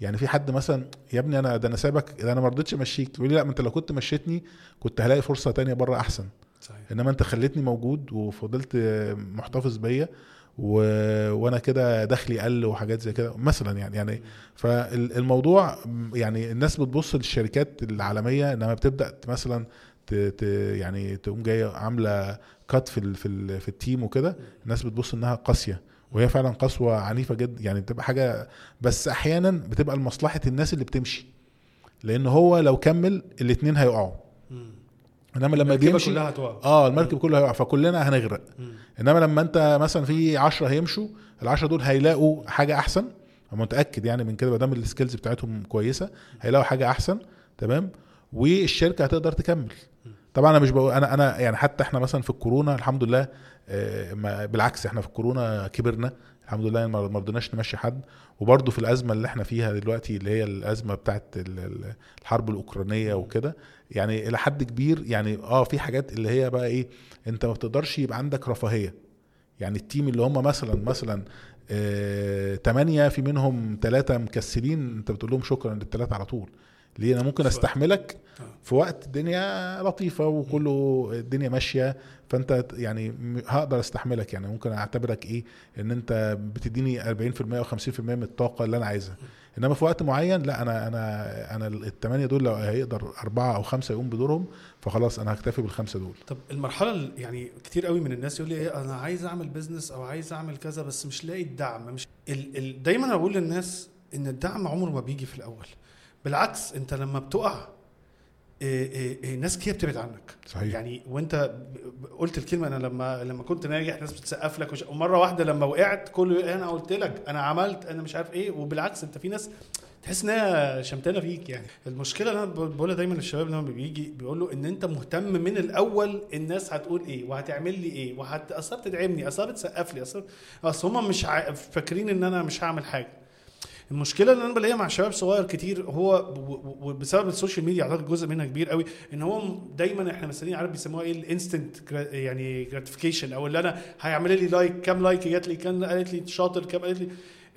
يعني في حد مثلا يا ابني أنا ده أنا سابك ده أنا ما رضيتش امشيك يقول لي لا ما أنت لو كنت مشيتني كنت هلاقي فرصة تانية بره أحسن. صحيح. انما انت خليتني موجود وفضلت محتفظ بيا و... وأنا كده دخلي قل وحاجات زي كده مثلا يعني يعني فالموضوع يعني الناس بتبص للشركات العالمية انما بتبدأ مثلا ت... ت... يعني تقوم جاية عاملة cut في ال... في ال... في ال team وكده الناس بتبص انها قاسية وهي فعلا قسوة عنيفة جدا يعني بتبقى حاجة بس أحيانا بتبقى لمصلحة الناس اللي بتمشي لأن هو لو كمل الاثنين هيقعوا. إنما لما بيمشي كلها هتقع آه المركب كله هيقع فكلنا هنغرق. إنما لما أنت مثلا في 10 هيمشوا ال10 دول هيلاقوا حاجة أحسن. أنا متأكد يعني من كده ما دام السكيلز بتاعتهم كويسة هيلاقوا حاجة أحسن تمام؟ والشركة هتقدر تكمل. طبعا أنا مش بقول أنا أنا يعني حتى إحنا مثلا في الكورونا الحمد لله آه، ما- بالعكس إحنا في الكورونا كبرنا الحمد لله ما ما رضيناش نمشي حد. وبرضه في الأزمة اللي إحنا فيها دلوقتي اللي هي الأزمة بتاعت ال- ال- الحرب الأوكرانية وكده يعني إلى حد كبير يعني آه في حاجات اللي هي بقى إيه أنت ما بتقدرش يبقى عندك رفاهية. يعني التيم اللي هم مثلا مثلا آه، تمانية في منهم ثلاثة مكسلين أنت بتقول لهم شكرا للثلاثة على طول. ليه؟ أنا ممكن أستحملك في وقت الدنيا لطيفة وكله الدنيا ماشية فأنت يعني هقدر أستحملك يعني. ممكن أعتبرك إيه؟ إن أنت بتديني 40% أو 50% من الطاقة اللي أنا عايزها. إنما في وقت معين لا أنا أنا أنا الثمانية دول لو هيقدر أربعة أو خمسة يقوم بدورهم فخلاص أنا هكتفي بالخمسة دول. طب المرحلة ال- يعني كتير قوي من الناس يقول لي إيه أنا عايز أعمل بيزنس أو عايز أعمل كذا بس مش لاقي الدعم. مش ال... ال... دايما أنا بقول للناس إن الدعم عمره ما بيجي في الأول. بالعكس انت لما بتقع إيه إيه إيه ناس كتير بتبعد عنك. صحيح. يعني وانت قلت الكلمة أنا لما لما كنت ناجح ناس بتسقف لك وش... ومرة واحدة لما وقعت كله أنا قلت لك أنا عملت أنا مش عارف إيه وبالعكس أنت في ناس تحس إنها شمتانة فيك يعني. المشكلة اللي أنا بقولها دايما للشباب لما بيجي بيقول له إن أنت مهتم من الأول الناس هتقول إيه وهتعمل لي إيه وهت أصلا بتدعمني أصلا بتسقف لي أصلا أصل هم مش ع... فاكرين إن أنا مش هعمل حاجة. المشكلة اللي أنا بلاقيها مع شباب صغير كتير هو و- و- وبسبب ال social media أعتقد جزء منها كبير قوي إن هو دايما إحنا مستنيين عارف بيسموها إيه ال instant يعني gratification أو اللي أنا هيعمل لي like كام like جات لي كام قالت لي شاطر كام قالت لي.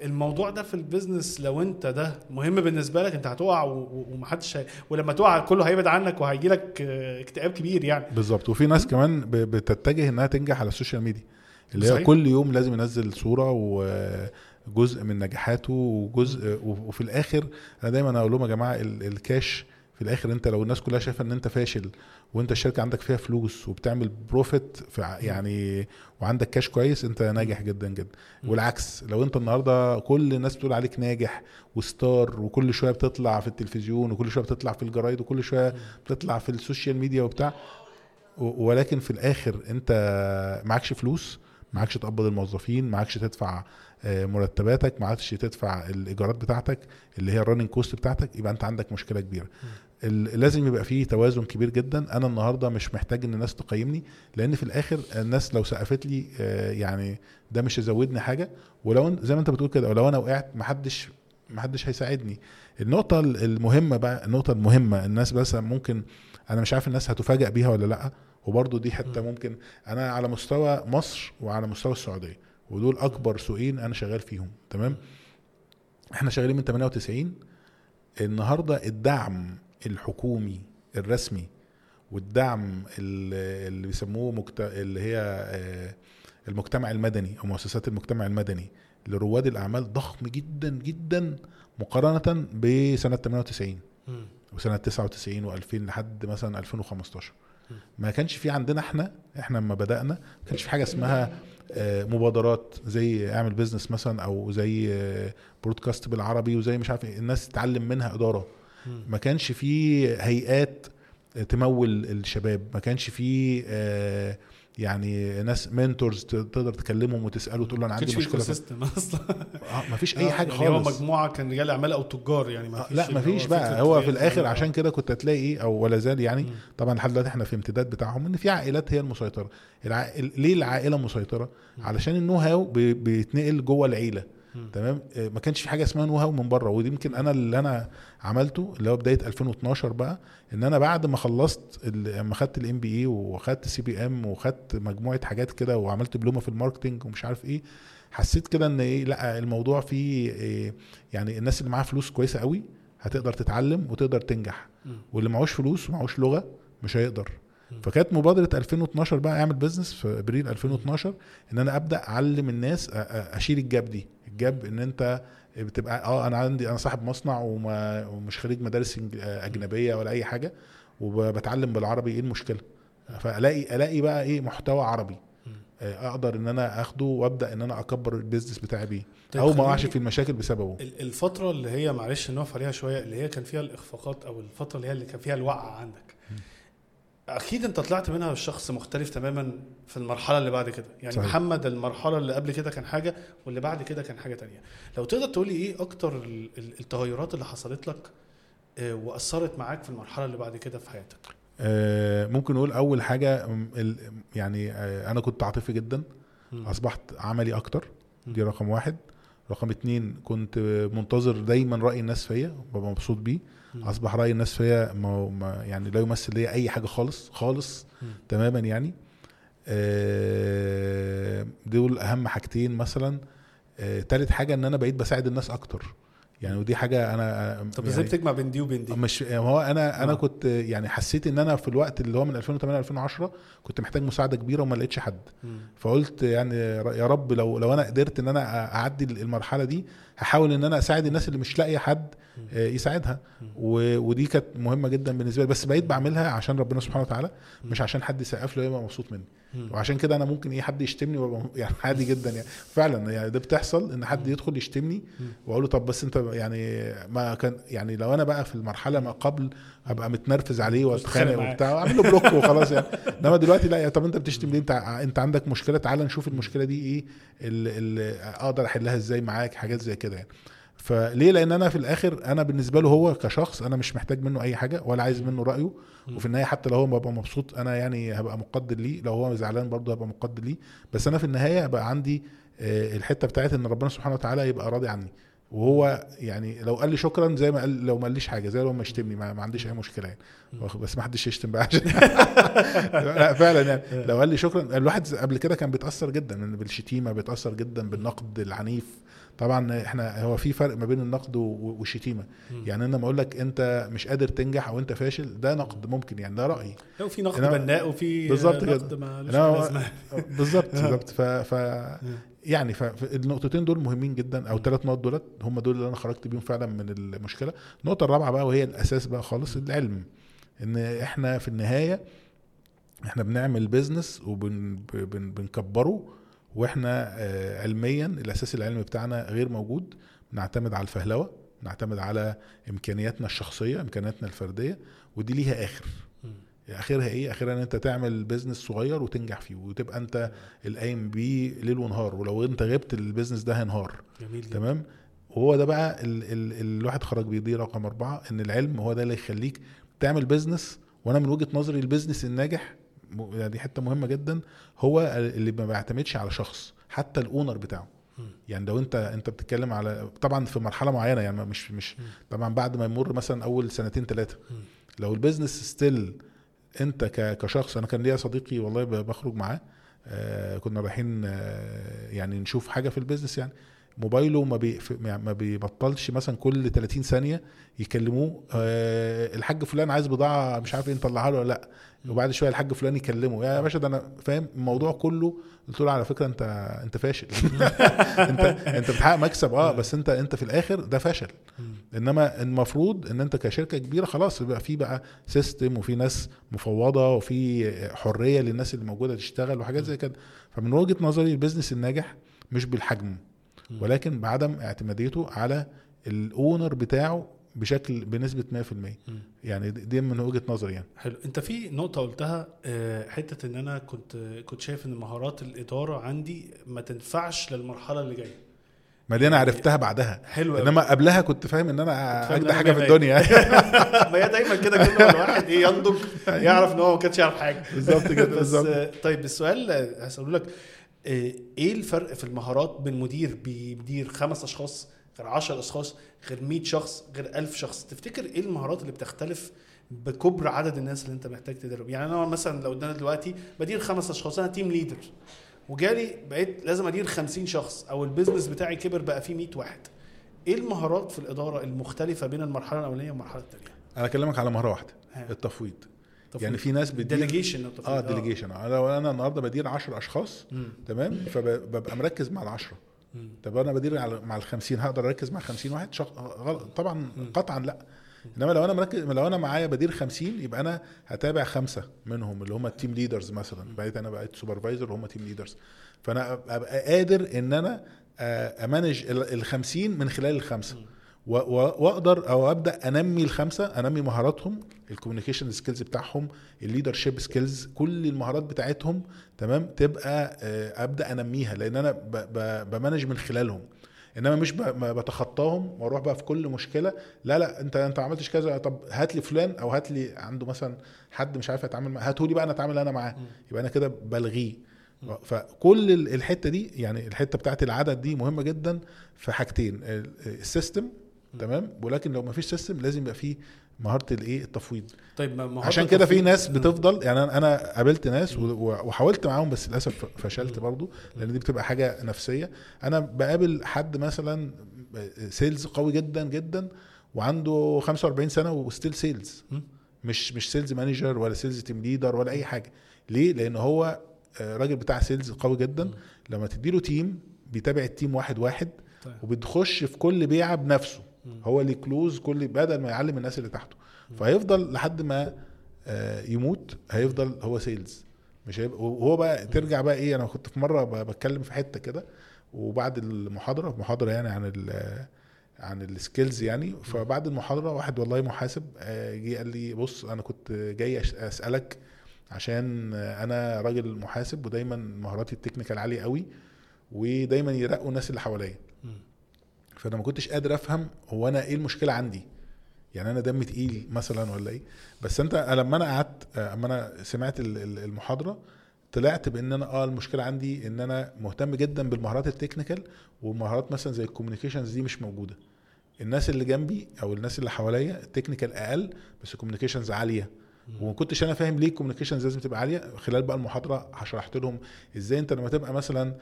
الموضوع ده في ال business لو أنت ده مهم بالنسبة لك أنت هتقع و- و- ومحدش هي... ولما تقع كله هيبعد عنك وهيجي لك اكتئاب كبير يعني. بالظبط. وفي ناس كمان بتتجه إنها تنجح على ال social media اللي هي. كل يوم لازم ينزل صورة وجزء من نجاحاته وجزء وفي الآخر أنا دايما أقول لهم يا جماعة ال- الكاش في الآخر أنت لو الناس كلها شايفة إن أنت فاشل وأنت الشركة عندك فيها فلوس وبتعمل profit يعني وعندك كاش كويس أنت ناجح جدا جدا. والعكس لو أنت النهارده كل الناس بتقول عليك ناجح و star وكل شوية بتطلع في التلفزيون وكل شوية بتطلع في الجرايد وكل شوية بتطلع في ال social media وبتاع و- ولكن في الآخر أنت معكش فلوس معكش تقبض الموظفين معكش تدفع آه، مرتباتك معكش تدفع الإيجارات بتاعتك اللي هي ال running cost بتاعتك يبقى أنت عندك مشكلة كبيرة. لازم يبقى فيه توازن كبير جدا. أنا النهارده مش محتاج إن الناس تقيمني لأن في الآخر الناس لو سقفت لي آه، يعني ده مش يزودني حاجة. ولو زي ما أنت بتقول كده ولو أنا وقعت محدش محدش هيساعدني. النقطة المهمة بقى النقطة المهمة الناس بس ممكن أنا مش عارف الناس هتفاجئ بيها ولا لأ. وبرضه دي حتة ممكن أنا على مستوى مصر وعلى مستوى السعودية. ودول أكبر سوقين أنا شغال فيهم تمام؟ إحنا شغالين من 98 النهارده الدعم الحكومي الرسمي والدعم ال- اللي بيسموه مكت... اللي هي آه، المجتمع المدني أو مؤسسات المجتمع المدني لرواد الأعمال ضخم جدا جدا مقارنة بسنة 98 مم. وسنة 99 و2000 لحد مثلا 2015 ما كانش في عندنا إحنا إحنا لما بدأنا ما كانش في حاجة اسمها مبادرات زي اعمل business مثلا أو زي آه، بودكاست بالعربي وزي مش عارف إيه، الناس تتعلم منها إدارة. ما كانش في هيئات تمول الشباب ما كانش في آه، يعني ناس mentors تقدر تكلمهم وتسأله تقول له أنا ما عندي مشكلة في- system أصلا آه، ما فيش أي حاجة يعني هو خالص مجموعة كان رجال أعمال أو تجار يعني ما آه، فيش لا مفيش هو بقى هو في الآخر. عشان كده كنت هتلاقي أو ولا زال يعني مم. طبعا لحد دلوقتي إحنا في امتداد بتاعهم إن في عائلات هي المسيطرة الع... ليه العائلة مسيطرة علشان ال know-how بي- بيتنقل جوه العيلة. تمام آه، ما كانش في حاجة اسمها know-how من بره ودي يمكن أنا اللي أنا عملته اللي هو بداية 2012 بقى إن أنا بعد ما خلصت لما خدت ال MBA وخدت CBM وخدت مجموعة حاجات كده وعملت دبلومة في ال marketing ومش عارف إيه حسيت كده إن إيه لأ الموضوع فيه إيه يعني الناس اللي معاها فلوس كويسة قوي هتقدر تتعلم وتقدر تنجح. واللي معهوش فلوس ومعهوش لغة مش هيقدر. فكانت مبادرة 2012 بقى أعمل business في إبريل 2012 إن أنا أبدأ أعلم الناس أشيل ال gap دي. ال gap إن أنت بتبقى آه أنا عندي أنا صاحب مصنع وما ومش خريج مدارس إنج- أجنبية ولا أي حاجة وبتعلم بالعربي إيه المشكلة؟ فألاقي ألاقي بقى إيه محتوى عربي. آه، أقدر إن أنا آخده وأبدأ إن أنا أكبر البيزنس بتاعي بيه طيب أو ما اقعش في المشاكل بسببه. ال- الفترة اللي هي معلش نقف عليها شوية اللي هي كان فيها الإخفاقات أو الفترة اللي هي اللي كان فيها الوقعة عندك أكيد أنت طلعت منها شخص مختلف تماما في المرحلة اللي بعد كده يعني صحيح. محمد المرحلة اللي قبل كده كان حاجة واللي بعد كده كان حاجة تانية لو تقدر تقولي إيه أكتر ال- ال- التغيرات اللي حصلت لك آه، وأثرت معاك في المرحلة اللي بعد كده في حياتك آه، ممكن نقول أول حاجة يعني آه، أنا كنت عاطفي جدا. أصبحت عملي أكتر دي. رقم واحد رقم اتنين كنت منتظر دايما رأي الناس فيا ببقى مبسوط بيه. أصبح رأي الناس فيا ما ما يعني لا يمثل لي أي حاجة خالص خالص. تماما يعني. آه، دول أهم حاجتين مثلا. آه، تالت حاجة إن أنا بقيت بساعد الناس أكتر. يعني ودي حاجة أنا طب يعني إزاي بتجمع بين دي وبين دي؟ مش هو أنا أنا آه. كنت يعني حسيت إن أنا في الوقت اللي هو من 2008 2010 كنت محتاج مساعدة كبيرة وما لقيتش حد. فقلت يعني يا رب لو لو أنا قدرت إن أنا أعدي المرحلة دي هحاول إن أنا أساعد الناس اللي مش لاقية حد آه، يساعدها ودي كانت مهمة جدا بالنسبة لي بس بقيت بعملها عشان ربنا سبحانه وتعالى مش عشان حد يسقف لي ويبقى مبسوط مني. وعشان كده أنا ممكن إيه حد يشتمني وأبقى يعني عادي جدا يعني. فعلا يعني ده بتحصل إن حد يدخل يشتمني وأقول له طب بس أنت يعني ما كان يعني لو أنا بقى في المرحلة ما قبل أبقى متنرفز عليه وأتخانق. وبتاع واعمل له بلوك وخلاص يعني. إنما دلوقتي لا يا طب أنت بتشتم ليه؟ أنت أنت عندك مشكلة تعال نشوف المشكلة دي إيه اللي أقدر أحلها إزاي معاك حاجات زي كده يعني. فليه؟ لأن أنا في الآخر أنا بالنسبة له هو كشخص أنا مش محتاج منه أي حاجة ولا عايز منه رأيه. وفي النهاية حتى لو هو ببقى مبسوط أنا يعني هبقى مقدر ليه. لو هو زعلان برضه هبقى مقدر ليه. بس أنا في النهاية بقى عندي آه، الحتة بتاعت إن ربنا سبحانه وتعالى يبقى راضي عني. وهو يعني لو قال لي شكرا زي ما قال لو ما قاليش حاجة زي لو ما يشتمني ما, ما عنديش أي مشكلة يعني. بس ما حدش يشتم بقى. عشان لا فعلا يعني. لو قال لي شكرا الواحد قبل كده كان بيتأثر جدا بالشتيمة بيتأثر جدا بالنقد العنيف. طبعا إحنا هو في فرق ما بين النقد والشتيمة. يعني أنا لما أقول لك أنت مش قادر تنجح أو أنت فاشل ده نقد ممكن يعني ده رأيي. لو في نقد بناء وفي بالظبط نقد. بالظبط بالظبط. ف, ف يعني فالنقطتين دول مهمين جدا أو ثلاث نقط دولت هم دول اللي أنا خرجت بيهم فعلا من المشكلة. النقطة الرابعة بقى وهي الأساس بقى خالص العلم. إن إحنا في النهاية إحنا بنعمل بيزنس وبنكبره وإحنا آه، علميا الأساس العلمي بتاعنا غير موجود. بنعتمد على الفهلوة نعتمد على إمكانياتنا الشخصية إمكانياتنا الفردية ودي ليها آخر. آخرها إيه؟ آخرها إن أنت تعمل business صغير وتنجح فيه وتبقى أنت القايم بيه ليل ونهار ولو أنت غبت ال business ده هينهار. جميل تمام؟ وهو ده بقى ال ال الواحد خرج بيه دي رقم أربعة إن العلم هو ده اللي يخليك تعمل business وأنا من وجهة نظري ال business الناجح دي حتة مهمة جدا هو اللي ما بيعتمدش على شخص حتى ال owner بتاعه. يعني لو انت أنت بتتكلم على طبعا في مرحلة معينة يعني مش مش طبعا بعد ما يمر مثلا أول سنتين ثلاثة لو ال business still أنت كشخص أنا كان ليا صديقي والله بخرج معاه آه كنا رايحين آه يعني نشوف حاجة في ال business يعني موبايله ما بي يعني ما بيبطلش مثلا كل 30 ثانية يكلموه آه الحاج فلان عايز بضاعة مش عارف إيه نطلعها له ولا لأ. وبعد شوية الحاج فلان يكلمه. يا باشا ده أنا فاهم؟ الموضوع كله قلت له على فكرة أنت أنت فاشل. أنت أنت بتحقق مكسب. آه بس أنت أنت في الآخر ده فشل. إنما المفروض إن أنت كشركة كبيرة خلاص يبقى في بقى system وفي ناس مفوضة وفي حرية للناس اللي موجودة تشتغل وحاجات زي كده. فمن وجهة نظري ال business الناجح مش بالحجم ولكن بعدم اعتماديته على ال owner بتاعه بشكل بنسبة 100% يعني دي من وجهة نظري يعني. حلو. انت في نقطة قلتها آه، حتة إن أنا كنت كنت شايف إن مهارات الإدارة عندي ما تنفعش للمرحلة اللي جاية. ما دي أنا عرفتها بعدها. حلو. إنما قبلها كنت فاهم إن أنا أجدع أنا حاجة في الدنيا. ما هي دايما كده كل ما الواحد إيه ينضج يعرف إن هو ما كانش يعرف حاجة. بالظبط كده بس بالظبط. طيب السؤال هسأله لك آه، إيه الفرق في المهارات بين مدير بيدير خمس أشخاص غير 10 أشخاص غير 100 شخص غير 1000 شخص. تفتكر إيه المهارات اللي بتختلف بكبر عدد الناس اللي أنت محتاج تدرب؟ يعني أنا مثلا لو قدامنا دلوقتي بدير خمس أشخاص أنا team leader وجالي بقيت لازم أدير 50 شخص أو ال business بتاعي كبر بقى فيه 100 واحد. إيه المهارات في الإدارة المختلفة بين المرحلة الأولانية والمرحلة الثانية أنا أكلمك على مهارة واحدة ها. التفويض. يعني في ناس بتدير delegation آه delegation أنا لو أنا النهارده بدير 10 أشخاص تمام؟ فببقى مركز مع العشرة. طب أنا بدير على- مع ال 50 هقدر أركز مع 50 واحد؟ شخ... غلط. طبعا قطعا لأ. إنما لو أنا مركز لو أنا معايا بدير 50 يبقى أنا هتابع خمسة منهم اللي هم ال team leaders مثلا. بقيت أنا بقيت supervisor وهم team leaders فأنا أبقى قادر إن أنا آه، أ manage ال 50 من خلال الخمسة. وأقدر أو أبدأ أنمي الخمسة أنمي مهاراتهم ال communication skills بتاعهم ال leadership skills كل المهارات بتاعتهم تمام؟ تبقى آه، أبدأ أنميها لأن أنا ب manage من خلالهم. إنما مش بتخطاهم وأروح بقى في كل مشكلة لا لا أنت أنت ما عملتش كذا طب هات لي فلان أو هات لي عنده مثلا حد مش عارف يتعامل معاه هاته لي بقى أنا أتعامل أنا معاه. يبقى أنا كده بلغيه. فكل ال- الحتة دي يعني الحتة بتاعت العدد دي مهمة جدا في حاجتين ال- ال system تمام؟ ولكن لو ما فيش system لازم يبقى فيه مهارة الايه؟ التفويض. طيب ما- مهارة عشان كده في ناس. بتفضل يعني أنا قابلت ناس وحاولت معاهم بس للأسف فشلت برضو لأن دي بتبقى حاجة نفسية. أنا بقابل حد مثلا sales قوي جدا جدا وعنده 45 سنة و still sales. مش مش sales manager ولا sales team leader ولا أي حاجة. ليه؟ لأن هو آه، راجل بتاع sales قوي جدا. لما تديله team بيتابع ال team واحد واحد طيب. وبتخش في كل بيعة بنفسه. هو اللي close كل بدل ما يعلم الناس اللي تحته. فهيفضل لحد ما آه، يموت هيفضل هو sales مش هيبقى وهو بقى ترجع بقى إيه أنا كنت في مرة بتكلم في حتة كده وبعد المحاضرة محاضرة يعني عن ال عن ال skills يعني فبعد المحاضرة واحد والله محاسب آه، جه قال لي بص أنا كنت جاي أسألك عشان أنا راجل محاسب ودايما مهاراتي ال technical عالية قوي ودايما يرقوا الناس اللي حواليا. فانا ما كنتش قادر افهم هو أنا إيه المشكلة عندي. يعني أنا دمي تقيل مثلا ولا إيه. بس انت لما أنا قعدت آه، اما أنا سمعت ال- ال- المحاضرة طلعت بان أنا آه المشكلة عندي ان أنا مهتم جدا بالمهارات ال technical ومهارات مثلا زي ال communications دي مش موجودة. الناس اللي جنبي أو الناس اللي حواليا ال technical أقل بس ال communications عالية. وما كنتش أنا فاهم ليه ال communications لازم تبقى عالية. خلال بقى المحاضرة شرحت لهم إزاي أنت لما تبقى مثلا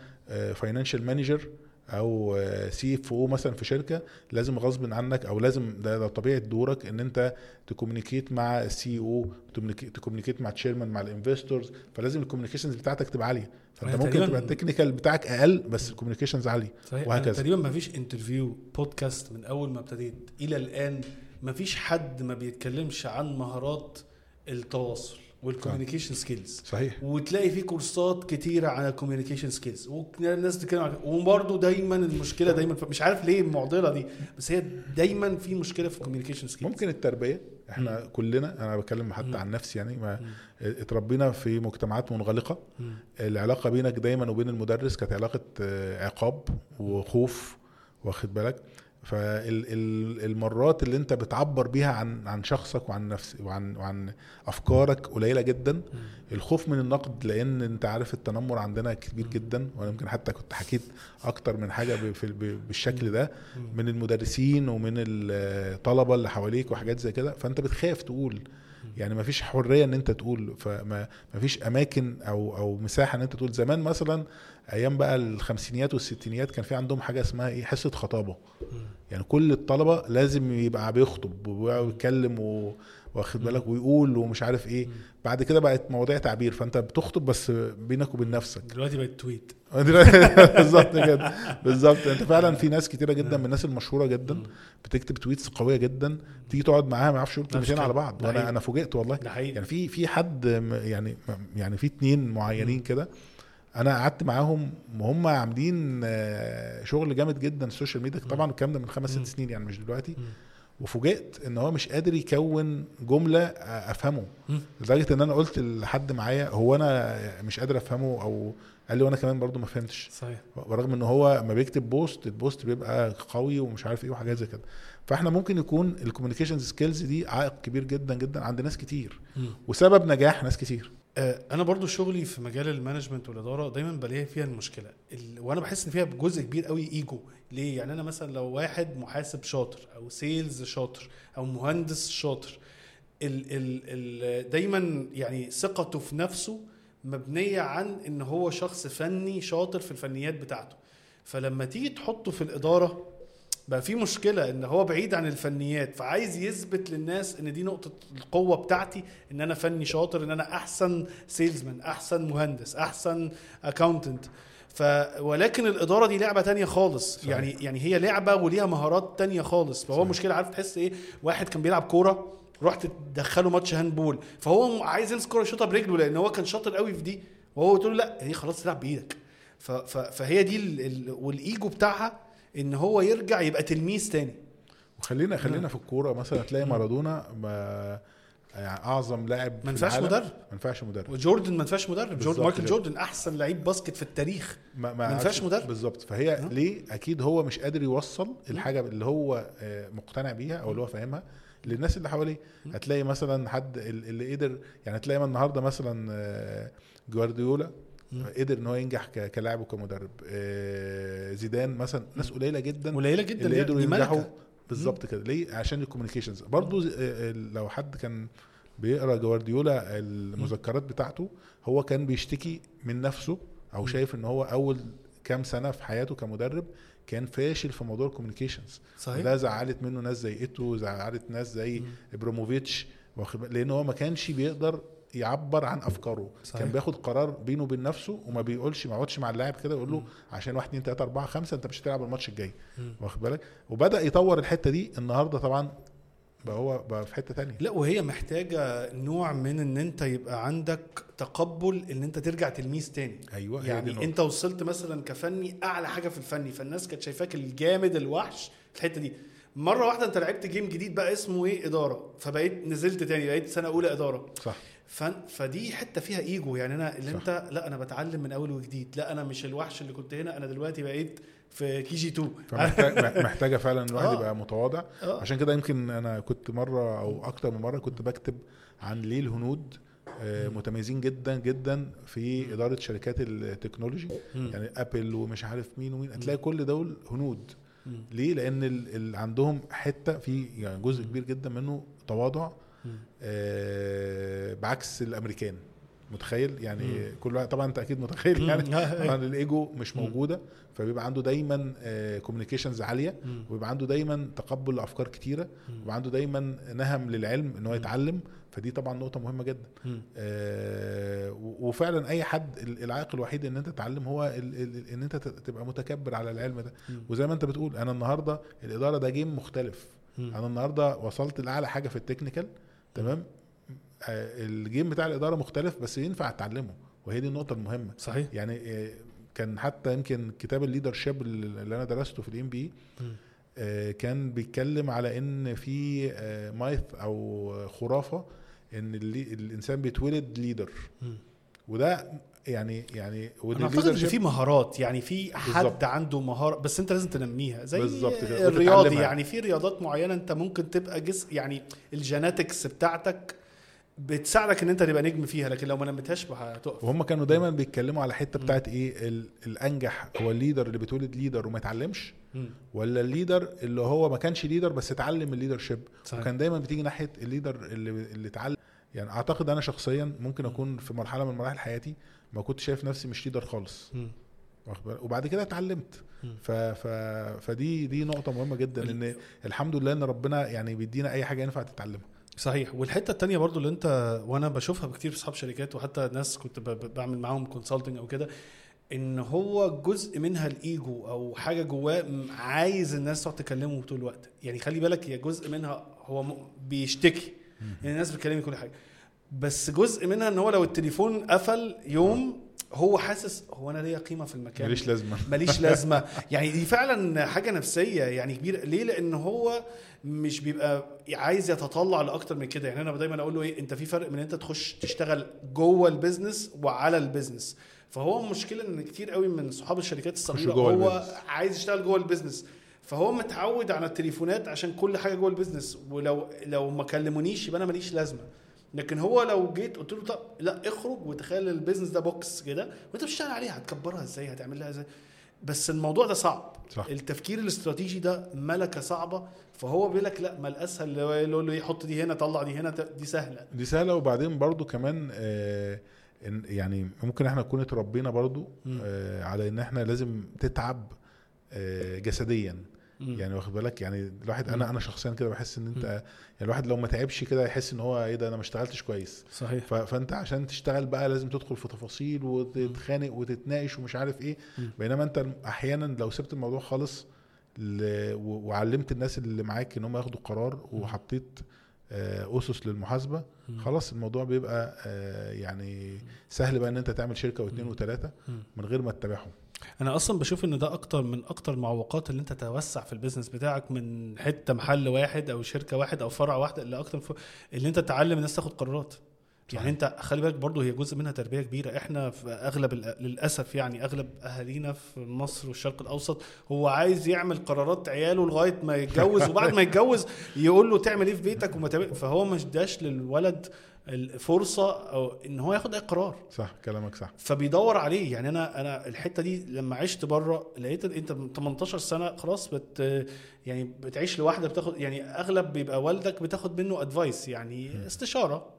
financial manager أو CFO مثلا في شركة لازم غصب عنك أو لازم ده, ده طبيعة دورك إن أنت تكومينيكيت مع السي أو تكومينيكيت مع الشيرمان مع الانفستورز فلازم ال communications بتاعتك تبقى عالية. فأنت يعني ممكن تبقى ال technical بتاعك أقل بس ال communications عالية. صحيح وهكذا. تقريبا ما فيش interview podcast من أول ما ابتديت إلى الآن ما فيش حد ما بيتكلمش عن مهارات التواصل. وال communication skills صحيح. وتلاقي في كورسات كتيرة عن ال communication skills والناس بتتكلم عن وبرضه دايما المشكلة دايما مش عارف ليه المعضلة دي بس هي دايما في مشكلة في ال communication skills ممكن التربية. إحنا كلنا أنا بتكلم حتى عن نفسي يعني ما اتربينا في مجتمعات منغلقة. العلاقة بينك دايما وبين المدرس كانت علاقة آه، عقاب وخوف واخد بالك؟ فالمرات اللي انت بتعبر بيها عن عن شخصك وعن نفس وعن وعن أفكارك قليلة جدا. الخوف من النقد لأن انت عارف التنمر عندنا كبير جدا. وأنا يمكن حتى كنت حكيت أكتر من حاجة بالشكل ده. من المدرسين ومن الطلبه اللي حواليك وحاجات زي كده. فأنت بتخاف تقول يعني ما فيش حرية إن أنت تقول فما ما فيش أماكن أو أو مساحة إن أنت تقول. زمان مثلا أيام بقى الخمسينيات والستينيات كان في عندهم حاجة اسمها إيه؟ حصة خطابة. يعني كل الطلبة لازم يبقى بيخطب ويتكلم و... واخد بالك ويقول ومش عارف إيه. بعد كده بقت مواضيع تعبير. فأنت بتخطب بس بينك وبين نفسك. دلوقتي بقت tweet. بالظبط كده. بالظبط. أنت فعلا في ناس كتيرة جدا من الناس المشهورة جدا بتكتب tweets قوية جدا. تيجي تقعد معاها ما يعرفش يقول كلمتين. على بعض. وأنا. أنا فوجئت والله. ده حقيقي. يعني في في حد يعني يعني في اتنين معينين كده. أنا قعدت معاهم وهم عاملين آه، شغل جامد جدا ال social media طبعا الكلام ده من خمس. ست سنين يعني مش دلوقتي. مم. وفوجئت إن هو مش قادر يكون جملة أفهمه. لدرجة إن أنا قلت لحد معايا هو أنا مش قادر أفهمه أو قال لي وأنا كمان برضو ما فهمتش. صحيح. برغم إن هو ما بيكتب post ال post بيبقى قوي ومش عارف إيه وحاجات زي كده. فإحنا ممكن يكون ال communication skills دي عائق كبير جدا جدا عند ناس كتير. مم. وسبب نجاح ناس كتير. أنا برضو شغلي في مجال ال management والإدارة دايما بلاقي فيها المشكلة. ال... وأنا بحس إن فيها جزء كبير قوي إيجو. ليه؟ يعني أنا مثلا لو واحد محاسب شاطر أو sales شاطر أو مهندس شاطر ال... ال... ال... دايما يعني ثقته في نفسه مبنية عن إن هو شخص فني شاطر في الفنيات بتاعته. فلما تيجي تحطه في الإدارة بقى في مشكلة إن هو بعيد عن الفنيات فعايز يثبت للناس إن دي نقطة القوة بتاعتي إن أنا فني شاطر إن أنا أحسن salesman أحسن مهندس أحسن accountant ف ولكن الإدارة دي لعبة تانية خالص صحيح. يعني يعني هي لعبة وليها مهارات تانية خالص فهو صحيح. مشكلة عارف تحس إيه واحد كان بيلعب كورة رحت تدخله ماتش handball فهو عايز يمسك كورة يشوطها برجله لأن هو كان شاطر قوي في دي وهو تقول له لأ هي خلاص تلعب بإيدك. فهي دي ال... ال... والإيجو بتاعها إن هو يرجع يبقى تلميذ تاني. وخلينا خلينا في الكورة. مثلا تلاقي مارادونا ما يعني أعظم لاعب ما ينفعش مدرب. ما ينفعش مدرب. وجوردن ما ينفعش مدرب. جوردن بالظبط مايكل. جوردن أحسن لعيب basket في التاريخ. ما, ينفعش مدرب. بالظبط. فهي أه. ليه؟ أكيد هو مش قادر يوصل الحاجة اللي هو آه، مقتنع بيها أو اللي هو فاهمها للناس اللي حواليه. هتلاقي مثلا حد ال- اللي قدر يعني هتلاقي النهارده مثلا آه، جوارديولا قدر إن هو ينجح كلاعب وكمدرب. آه، زيدان مثلا ناس قليلة جدا قليلة جدا اللي قدروا دي ينجحوا. بالظبط كده. ليه؟ عشان ال communications برضو ز- آه، لو حد كان بيقرأ جوارديولا المذكرات بتاعته هو كان بيشتكي من نفسه أو شايف إن هو أول كام سنة في حياته كمدرب كان فاشل في موضوع ال communications صحيح. ده زعلت منه ناس زي إيتو زعلت ناس زي إبراموفيتش لأن هو ما كانش بيقدر يعبر عن أفكاره. صحيح. كان بياخد قرار بينه وبين نفسه وما بيقولش ما يقعدش مع اللاعب كده يقول له عشان 1 2 3 4 5 أنت مش هتلعب الماتش الجاي. واخد بالك؟ وبدأ يطور الحتة دي. النهارده طبعا بقى هو بقى في حتة تانية. لا وهي محتاجة نوع من إن أنت يبقى عندك تقبل إن أنت ترجع تلميذ تاني. أيوه يعني. أنت وصلت مثلا كفني أعلى حاجة في الفني فالناس كانت شايفاك الجامد الوحش في الحتة دي. مرة واحدة أنت لعبت جيم جديد بقى اسمه إيه؟ إدارة. فبقيت نزلت تاني بقيت سنة أولى إدارة. صح. فدي حتة فيها ايجو يعني أنا اللي صح. أنت لا أنا بتعلم من أول وجديد لا أنا مش الوحش اللي كنت هنا أنا دلوقتي بقيت في KG 2 فمحتاج محتاجة فعلا الواحد آه. يبقى متواضع آه. عشان كده يمكن أنا كنت مرة أو أكتر من مرة كنت بكتب عن ليه الهنود آه، متميزين جدا جدا في إدارة شركات ال technology. يعني Apple ومش عارف مين ومين هتلاقي كل دول هنود. ليه لأن عندهم حتة في يعني جزء كبير جدا منه تواضع بعكس الأمريكان متخيل يعني مم. كل واحد طبعا أنت أكيد متخيل مم. يعني آه، طبعا الإيجو مش مم. موجودة فبيبقى عنده دايما communications عالية مم. ويبقى عنده دايما تقبل لأفكار كتيرة مم. ويبقى عنده دايما نهم للعلم إن هو يتعلم فدي طبعا نقطة مهمة جدا. آه، وفعلا أي حد ال- العائق الوحيد إن أنت تتعلم هو إن أنت تبقى متكبر على العلم ده مم. وزي ما أنت بتقول أنا النهارده الإدارة ده game مختلف مم. أنا النهارده وصلت لأعلى حاجة في ال technical تمام آه، ال game بتاع الإدارة مختلف بس ينفع اتعلمه وهي دي النقطة المهمة صحيح يعني آه، كان حتى يمكن كتاب ال leadership اللي أنا درسته في ال MBA مم. كان بيتكلم على إن في آه، myth أو خرافة إن الإنسان بيتولد leader. وده يعني يعني أنا أعتقد إن في مهارات يعني في حد بالظبط. عنده مهارة بس أنت لازم تنميها زي بالظبط كده، الرياضي وتتعلمها. يعني في رياضات معينة أنت ممكن تبقى جس يعني ال genetics بتاعتك بتساعدك إن أنت تبقى نجم فيها لكن لو ما نمتهاش هتقف وهم كانوا دايما بيتكلموا على حتة بتاعت إيه ال- الأنجح هو ال leader اللي بيتولد leader وما يتعلمش. ولا ال leader اللي هو ما كانش leader بس اتعلم ال leadership صحيح. وكان دايما بتيجي ناحية ال leader اللي اللي اتعلم يعني أعتقد أنا شخصيا ممكن أكون في مرحلة من مراحل حياتي ما كنت شايف نفسي مش leader خالص؟ وبعد كده اتعلمت. ف... ف... فدي دي نقطة مهمة جدا إن الحمد لله إن ربنا يعني بيدينا أي حاجة ينفع تتعلمها. صحيح. والحتة التانية برضو اللي أنت وأنا بشوفها كتير في أصحاب شركات وحتى ناس كنت ب- بعمل معاهم كونسلتنج أو كده إن هو جزء منها الإيجو أو حاجة جواه عايز الناس تقعد تكلمه طول الوقت. يعني خلي بالك هي جزء منها هو م- بيشتكي. يعني الناس بتكلمني كل حاجة. بس جزء منها إن هو لو التليفون قفل يوم هو حاسس هو أنا ليا قيمة في المكان. ماليش لازمة. ماليش لازمة. يعني دي فعلا حاجة نفسية يعني كبيرة. ليه؟ لأن هو مش بيبقى عايز يتطلع لأكتر من كده. يعني أنا دايما أقول له إيه أنت في فرق من أنت تخش تشتغل جوه ال business وعلى ال business. فهو المشكلة إن كتير قوي من صحاب الشركات الصغيرة هو ال business. عايز يشتغل جوه ال business. فهو متعود على التليفونات عشان كل حاجة جوه ال business. ولو لو ما كلمونيش يبقى أنا ماليش لازمة. لكن هو لو جيت قلت له طب لا اخرج وتخيل ال business ده box كده وانت بتشتغل عليها هتكبرها إزاي؟ هتعملها إزاي؟ بس الموضوع ده صعب. صح. التفكير الاستراتيجي ده ملكة صعبة. فهو بيقول لك لا ما الأسهل اللي هو يقول له حط دي هنا طلع دي هنا دي سهلة. دي سهلة. وبعدين برضو كمان آه يعني ممكن إحنا نكون اتربينا برضو. آه على إن إحنا لازم تتعب آه جسديا. مم. يعني واخد بالك يعني الواحد أنا مم. أنا شخصيا كده بحس إن أنت مم. يعني الواحد لو ما تعبش كده يحس إن هو إيه ده أنا ما اشتغلتش كويس صحيح فأنت عشان تشتغل بقى لازم تدخل في تفاصيل وتتخانق وتتناقش ومش عارف إيه. بينما أنت أحيانا لو سبت الموضوع خالص وعلمت الناس اللي معاك إن هم ياخدوا قرار وحطيت آه، أسس للمحاسبة. خلاص الموضوع بيبقى آه، يعني سهل بقى إن أنت تعمل شركة واثنين. وثلاثه. من غير ما تتابعهم أنا أصلا بشوف ان ده أكتر من أكتر المعوقات اللي أنت توسع في البيزنس بتاعك من حتة محل واحد أو شركة واحد أو فرع واحد اللي أكتر ف... اللي أنت تعلم الناس تاخد قرارات. يعني أنت خلي بالك برضه هي جزء منها تربية كبيرة. إحنا في أغلب للأسف يعني أغلب أهالينا في مصر والشرق الأوسط هو عايز يعمل قرارات عياله لغاية ما يتجوز وبعد ما يتجوز يقول له تعمل إيه في بيتك وما تعمل فهو مش داش للولد الفرصة أو إن هو ياخد أي قرار. صح كلامك صح. فبيدور عليه. يعني أنا أنا الحتة دي لما عشت بره لقيت أنت من 18 سنة خلاص بت يعني بتعيش لوحدك بتاخد يعني أغلب بيبقى والدك بتاخد منه ادفايس يعني استشارة.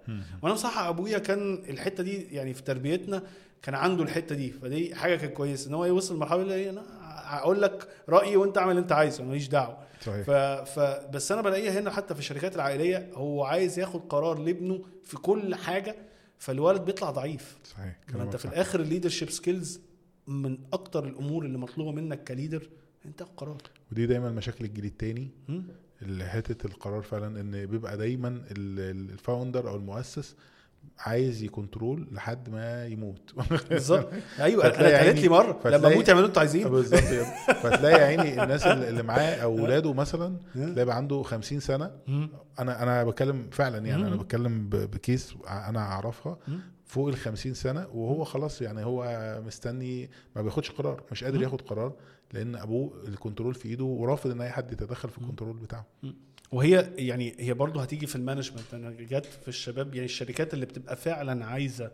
وأنا بصراحة أبويا كان الحتة دي يعني في تربيتنا كان عنده الحتة دي. فدي حاجة كانت كويسة إن هو يوصل لمرحلة أنا هقول لك رأيي وأنت اعمل اللي أنت عايزه ماليش دعوة. صحيح. ف... ف... بس أنا بلاقيها هنا حتى في الشركات العائلية هو عايز ياخد قرار لابنه في كل حاجة فالولد بيطلع ضعيف. صحيح أنت في صح. الآخر ال leadership skills من أكتر الأمور اللي مطلوبة منك ك leader أنت قرار. ودي دايما مشاكل الجيل التاني هم؟ اللي حتة القرار فعلا إن بيبقى دايما ال- ال- ال founder أو المؤسس عايز ي control لحد ما يموت. بالظبط. أيوه أنا اتقالت لي مرة لما أموت اعملوا أنتوا عايزين بالظبط فتلاقي يا عيني الناس اللي معاه أو ولاده مثلا تلاقي عنده 50 سنة؟ أنا أنا بتكلم فعلا يعني أنا. بتكلم ب case أنا أعرفها. فوق ال 50 سنة وهو خلاص يعني هو مستني ما بياخدش قرار مش قادر. ياخد قرار لأن أبوه ال control في إيده ورافض إن أي حد يتدخل في ال control بتاعه. وهي يعني هي برضه هتيجي في ال management. أنا جت في الشباب يعني الشركات اللي بتبقى فعلا عايزة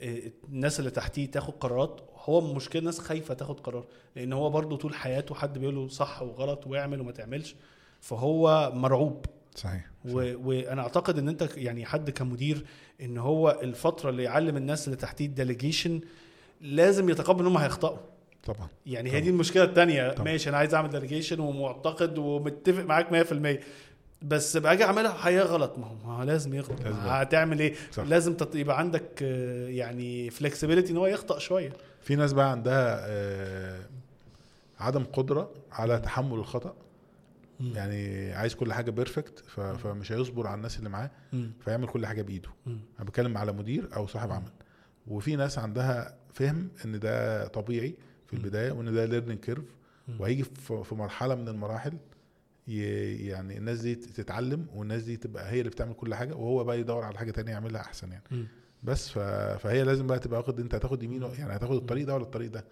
آه، الناس اللي تحتيه تاخد قرارات هو مشكلة الناس خايفة تاخد قرار لأن هو برضه طول حياته حد بيقول له صح وغلط واعمل وما تعملش فهو مرعوب. صحيح و... وأنا أعتقد إن أنت يعني حد كمدير إن هو الفترة اللي يعلم الناس اللي تحتيه ال delegation لازم يتقبل إن هم هيخطئوا طبعا يعني هي طبعا. دي المشكلة الثانية. ماشي أنا عايز أعمل delegation ومعتقد ومتفق معاك 100% بس باجي أعملها حقيقه غلط ما هو لازم يغلط. لازم. هتعمل إيه؟ صح. لازم تط... يبقى عندك آه، يعني flexibility إن هو يخطأ شوية. في ناس بقى عندها آه، عدم قدرة على تحمل الخطأ. مم. يعني عايز كل حاجة perfect فمش هيصبر على الناس اللي معاه. فيعمل كل حاجة بإيده. مم. أنا بتكلم على مدير أو صاحب عمل. وفي ناس عندها فهم إن ده طبيعي في البداية وإن ده learning curve وهيجي في مرحلة من المراحل يعني الناس دي تتعلم والناس دي تبقى هي اللي بتعمل كل حاجة وهو بقى يدور على حاجة تانية يعملها أحسن يعني. مم. بس ف... فهي لازم بقى تبقى واخد أنت هتاخد يمين يعني هتاخد الطريق ده ولا الطريق ده؟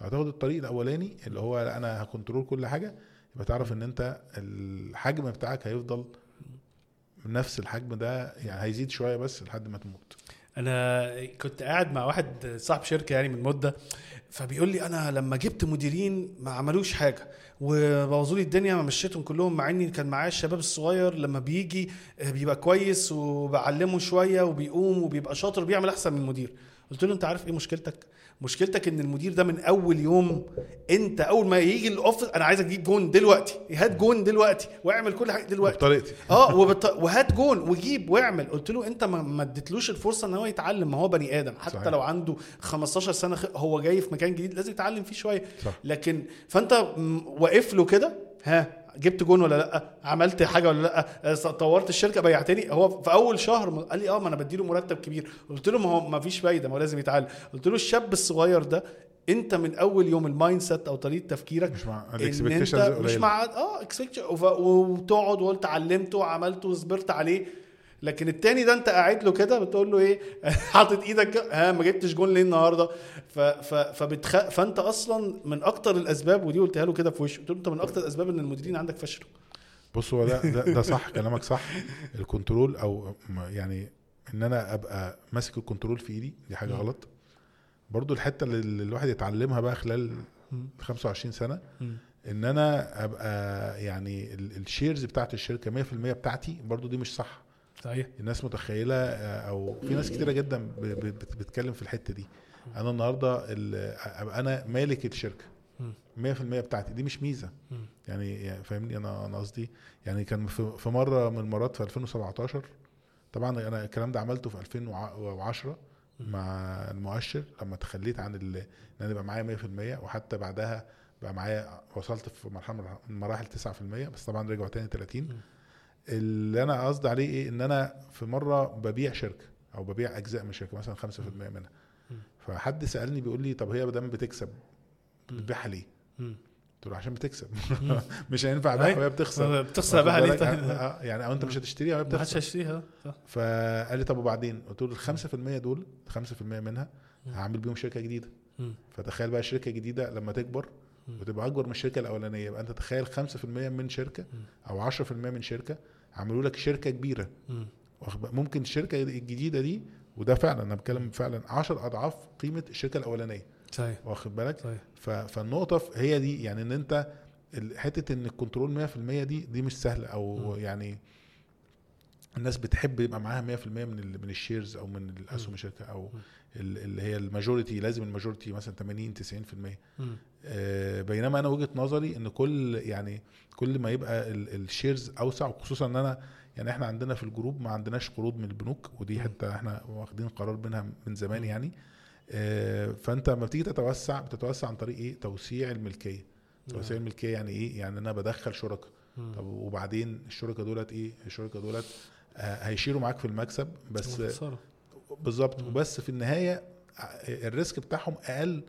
هتاخد الطريق الأولاني اللي هو أنا هكنترول كل حاجة يبقى تعرف إن أنت الحجم بتاعك هيفضل نفس الحجم ده يعني هيزيد شوية بس لحد ما تموت. أنا كنت قاعد مع واحد صاحب شركة يعني من مدة فبيقول لي أنا لما جبت مديرين ما عملوش حاجة وبوظوا لي الدنيا ما مشيتهم كلهم مع إني كان معايا الشباب الصغير لما بيجي آه، بيبقى كويس وبعلمه شوية وبيقوم وبيبقى شاطر وبيعمل أحسن من المدير. قلت له أنت عارف إيه مشكلتك؟ مشكلتك إن المدير ده من أول يوم أنت أول ما يجي ال office أنا عايزك تجيب جون دلوقتي هات جون دلوقتي واعمل كل حاجة دلوقتي. بطريقتي. آه وبط... وهات جون وجيب واعمل. قلت له أنت ما اديتلوش الفرصة إن هو يتعلم. ما هو بني آدم. حتى صحيح. لو عنده 15 سنة خ- هو جاي في مكان جديد لازم يتعلم فيه شوية. صح. لكن فأنت واقف له كده؟ ها. جبت جون ولا لأ؟ عملت حاجة ولا لأ؟ آه، طورت الشركة بيعتني. هو في أول شهر قال لي آه ما أنا بديله مرتب كبير. قلت له ما هو ما فيش فايدة ما هو لازم يتعلم قلت له الشاب الصغير ده أنت من أول يوم ال mindset أو طريقة تفكيرك مش مع ال expectations مش مع آه وف- وتقعد وقلت علمته وعملته وصبرت عليه. لكن التاني ده انت قاعد له كده بتقول له إيه؟ حاطط إيدك ها ما جبتش جون ليه النهارده؟ ف ف فبتخ... فانت أصلا من أكتر الأسباب ودي قلتها له كده في وشه قلت له أنت من أكتر الأسباب إن المديرين عندك فشلوا. بص هو ده ده, ده صح كلامك صح. ال control أو يعني إن أنا أبقى ماسك ال control في إيدي دي حاجة. غلط. برضو الحتة اللي الواحد يتعلمها بقى خلال 25 سنة إن أنا أبقى يعني ال- ال shares بتاعت الشركة 100% بتاعتي برضو دي مش صح. صحيح. الناس متخيلة آه، أو في ناس كتيرة جدا بتتكلم في الحتة دي. أنا النهارده ال- ابقى أنا مالك الشركة. 100% بتاعتي. دي مش ميزة. يعني فاهمني؟ أنا أنا قصدي يعني كان في مرة من المرات في 2017 طبعا أنا الكلام ده عملته في 2010 مع المؤشر لما تخليت عن إن أنا يبقى معايا 100% وحتى بعدها بقى معايا وصلت في مرحلة من مراحل 9% بس طبعا رجعوا تاني 30 اللي أنا قصدي عليه إيه؟ إن أنا في مرة ببيع شركة أو ببيع أجزاء من شركة مثلا 5% منها. فحد سألني بيقول لي طب هي ما دام بتكسب بتبيعها ليه؟ قلت له عشان بتكسب. مش هينفع ابيعها. وهي بتخسر. بتخسر بقى ليه؟ طيب؟ آه، يعني أو أنت مش هتشتريها وهي بتخسر. هيشتريها. صح. فقال لي طب وبعدين؟ قلت له ال 5% دول 5% منها هعمل بيهم شركة جديدة. فتخيل بقى الشركة الجديده لما تكبر وتبقى أكبر من الشركة الأولانية يبقى أنت تخيل 5% من شركة أو 10% من شركة عملوا لك شركة كبيرة؟ ممكن الشركة الجديدة دي وده فعلا أنا بتكلم فعلا 10 أضعاف قيمة الشركة الأولانية. صحيح. واخد بالك؟ صحيح. فالنقطة هي دي يعني إن أنت حتة إن ال control 100% دي دي مش سهلة أو يعني الناس بتحب يبقى معاها 100% من من ال shares أو من الاسهم الشركة أو ال- اللي هي ال majority لازم ال majority مثلا 80 90% مم. آه، بينما أنا وجهة نظري إن كل يعني كل ما يبقى ال- ال shares أوسع وخصوصا إن أنا يعني إحنا عندنا في ال group ما عندناش قروض من البنوك ودي حتة إحنا واخدين قرار منها من زمان يعني. آه، فأنت لما بتيجي تتوسع بتتوسع عن طريق إيه؟ توسيع الملكية. توسيع الملكية يعني إيه؟ يعني أنا بدخل شركاء طب وبعدين الشركاء دولت إيه؟ الشركاء دولت آه، هيشيلوا معاك في المكسب بس. بالظبط. وبس في النهاية ال risk بتاعهم أقل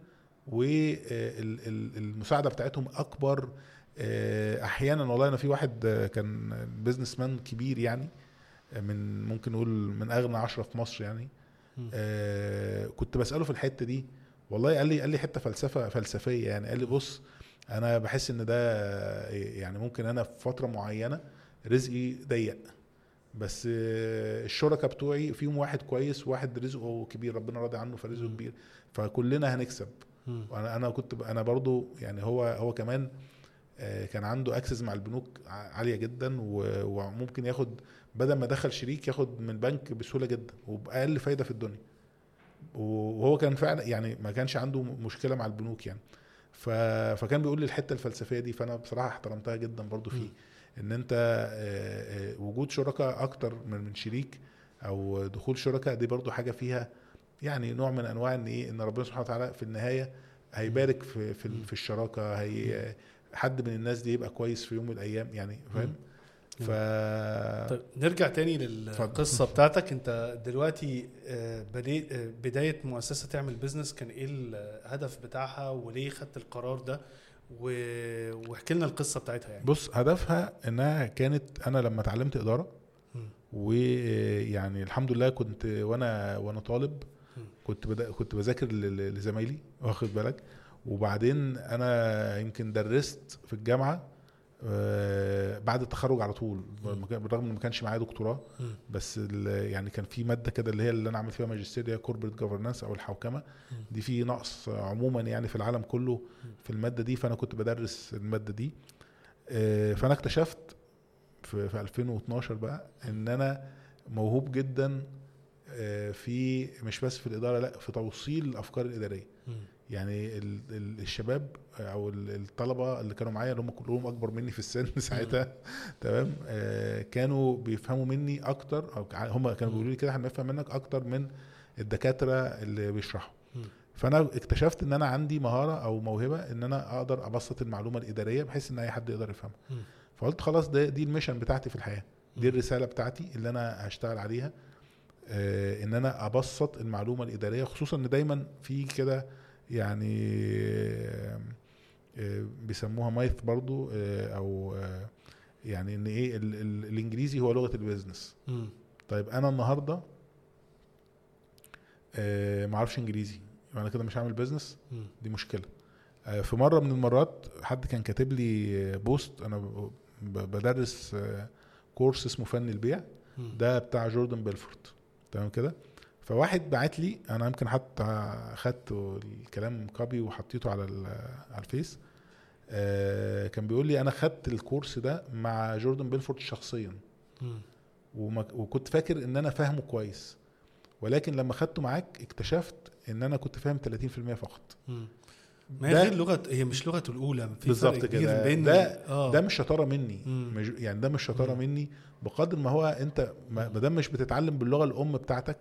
والمساعده بتاعتهم أكبر. آه، أحيانا والله أنا في واحد آه، كان بيزنس مان كبير يعني آه، من ممكن نقول من أغنى عشرة في مصر يعني. آه، كنت بسأله في الحتة دي والله قال لي قال لي حتة فلسفة فلسفية يعني. قال لي بص أنا بحس إن ده آه، يعني ممكن أنا في فترة معينة رزقي ضيق. بس آه، الشركاء بتوعي فيهم واحد كويس وواحد رزقه كبير ربنا راضي عنه فرزقه كبير. فكلنا هنكسب. مم. وأنا أنا كنت أنا برضو يعني هو هو كمان آه، كان عنده أكسس مع البنوك عالية جدا وممكن ياخد بدل ما دخل شريك ياخد من البنك بسهولة جدا وبأقل فايدة في الدنيا. وهو كان فعلا يعني ما كانش عنده مشكلة مع البنوك يعني. فكان بيقول لي الحتة الفلسفية دي فأنا بصراحة احترمتها جدا برضو فيه. إن أنت آه، آه، وجود شركاء أكتر من من شريك أو دخول شركاء دي برضو حاجة فيها يعني نوع من أنواع إن إيه إن ربنا سبحانه وتعالى في النهاية هيبارك في في, في الشراكة هي حد من الناس دي يبقى كويس في يوم من الأيام يعني فاهم؟ ف طيب نرجع تاني. للقصه بتاعتك. أنت دلوقتي آه، بداية مؤسسة تعمل بيزنس كان إيه الهدف بتاعها وليه خدت القرار ده؟ و- واحكي لنا القصة بتاعتها يعني بص هدفها إنها كانت أنا لما اتعلمت إدارة. ويعني الحمد لله كنت وأنا وأنا طالب. كنت بدا كنت بذاكر لزمايلي واخد بالك وبعدين أنا يمكن درست في الجامعة بعد التخرج على طول. بالرغم إن ما كانش معايا دكتوراه. بس يعني كان في مادة كده اللي هي اللي أنا عامل فيها ماجستير هي كوربريت جفرنانس أو الحوكمة. دي في نقص عموما يعني في العالم كله في المادة دي. فأنا كنت بدرس المادة دي. آه، فأنا اكتشفت في, في 2012 بقى إن أنا موهوب جدا آه، في مش بس في الإدارة لأ في توصيل الأفكار الإدارية. يعني ال- ال- الشباب أو ال- الطلبة اللي كانوا معايا اللي هم كلهم اكبر مني في السن ساعتها. تمام؟ آه، كانوا بيفهموا مني أكتر أو هم كانوا بيقولوا لي كده إحنا بنفهم منك أكتر من الدكاترة اللي بيشرحوا. فأنا اكتشفت إن أنا عندي مهارة أو موهبة إن أنا أقدر أبسط المعلومة الإدارية بحيث إن أي حد يقدر يفهمها. فقلت خلاص ده دي ال mission بتاعتي في الحياة. دي. الرسالة بتاعتي اللي أنا هشتغل عليها. آه، إن أنا أبسط المعلومة الإدارية خصوصا إن دايما في كده يعني آه، بيسموها myth برضو آه، أو آه، يعني إن إيه ال- ال- الإنجليزي هو لغة ال business. طيب أنا النهارده ما أعرفش إنجليزي يبقى أنا كده مش هعمل business. دي مشكلة في مرة من المرات حد كان كاتب لي post أنا بدرس course اسمه فن البيع. ده بتاع جوردن بيلفورت تمام كده فواحد بعت لي أنا يمكن حتى خدت الكلام copy وحطيته على على الفيس آه، كان بيقول لي أنا خدت ال course ده مع جوردن بيلفورت شخصيا وكنت فاكر إن أنا فاهمه كويس ولكن لما خدته معاك اكتشفت إن أنا كنت فاهم 30% فقط مم. ما هي غير لغه هي مش لغته الأولى في بالظبط كده. بين ده- آه. ده مش شطارة مني مم. يعني ده مش شطارة. مني بقدر ما هو أنت ما ما دام مش بتتعلم باللغة الأم بتاعتك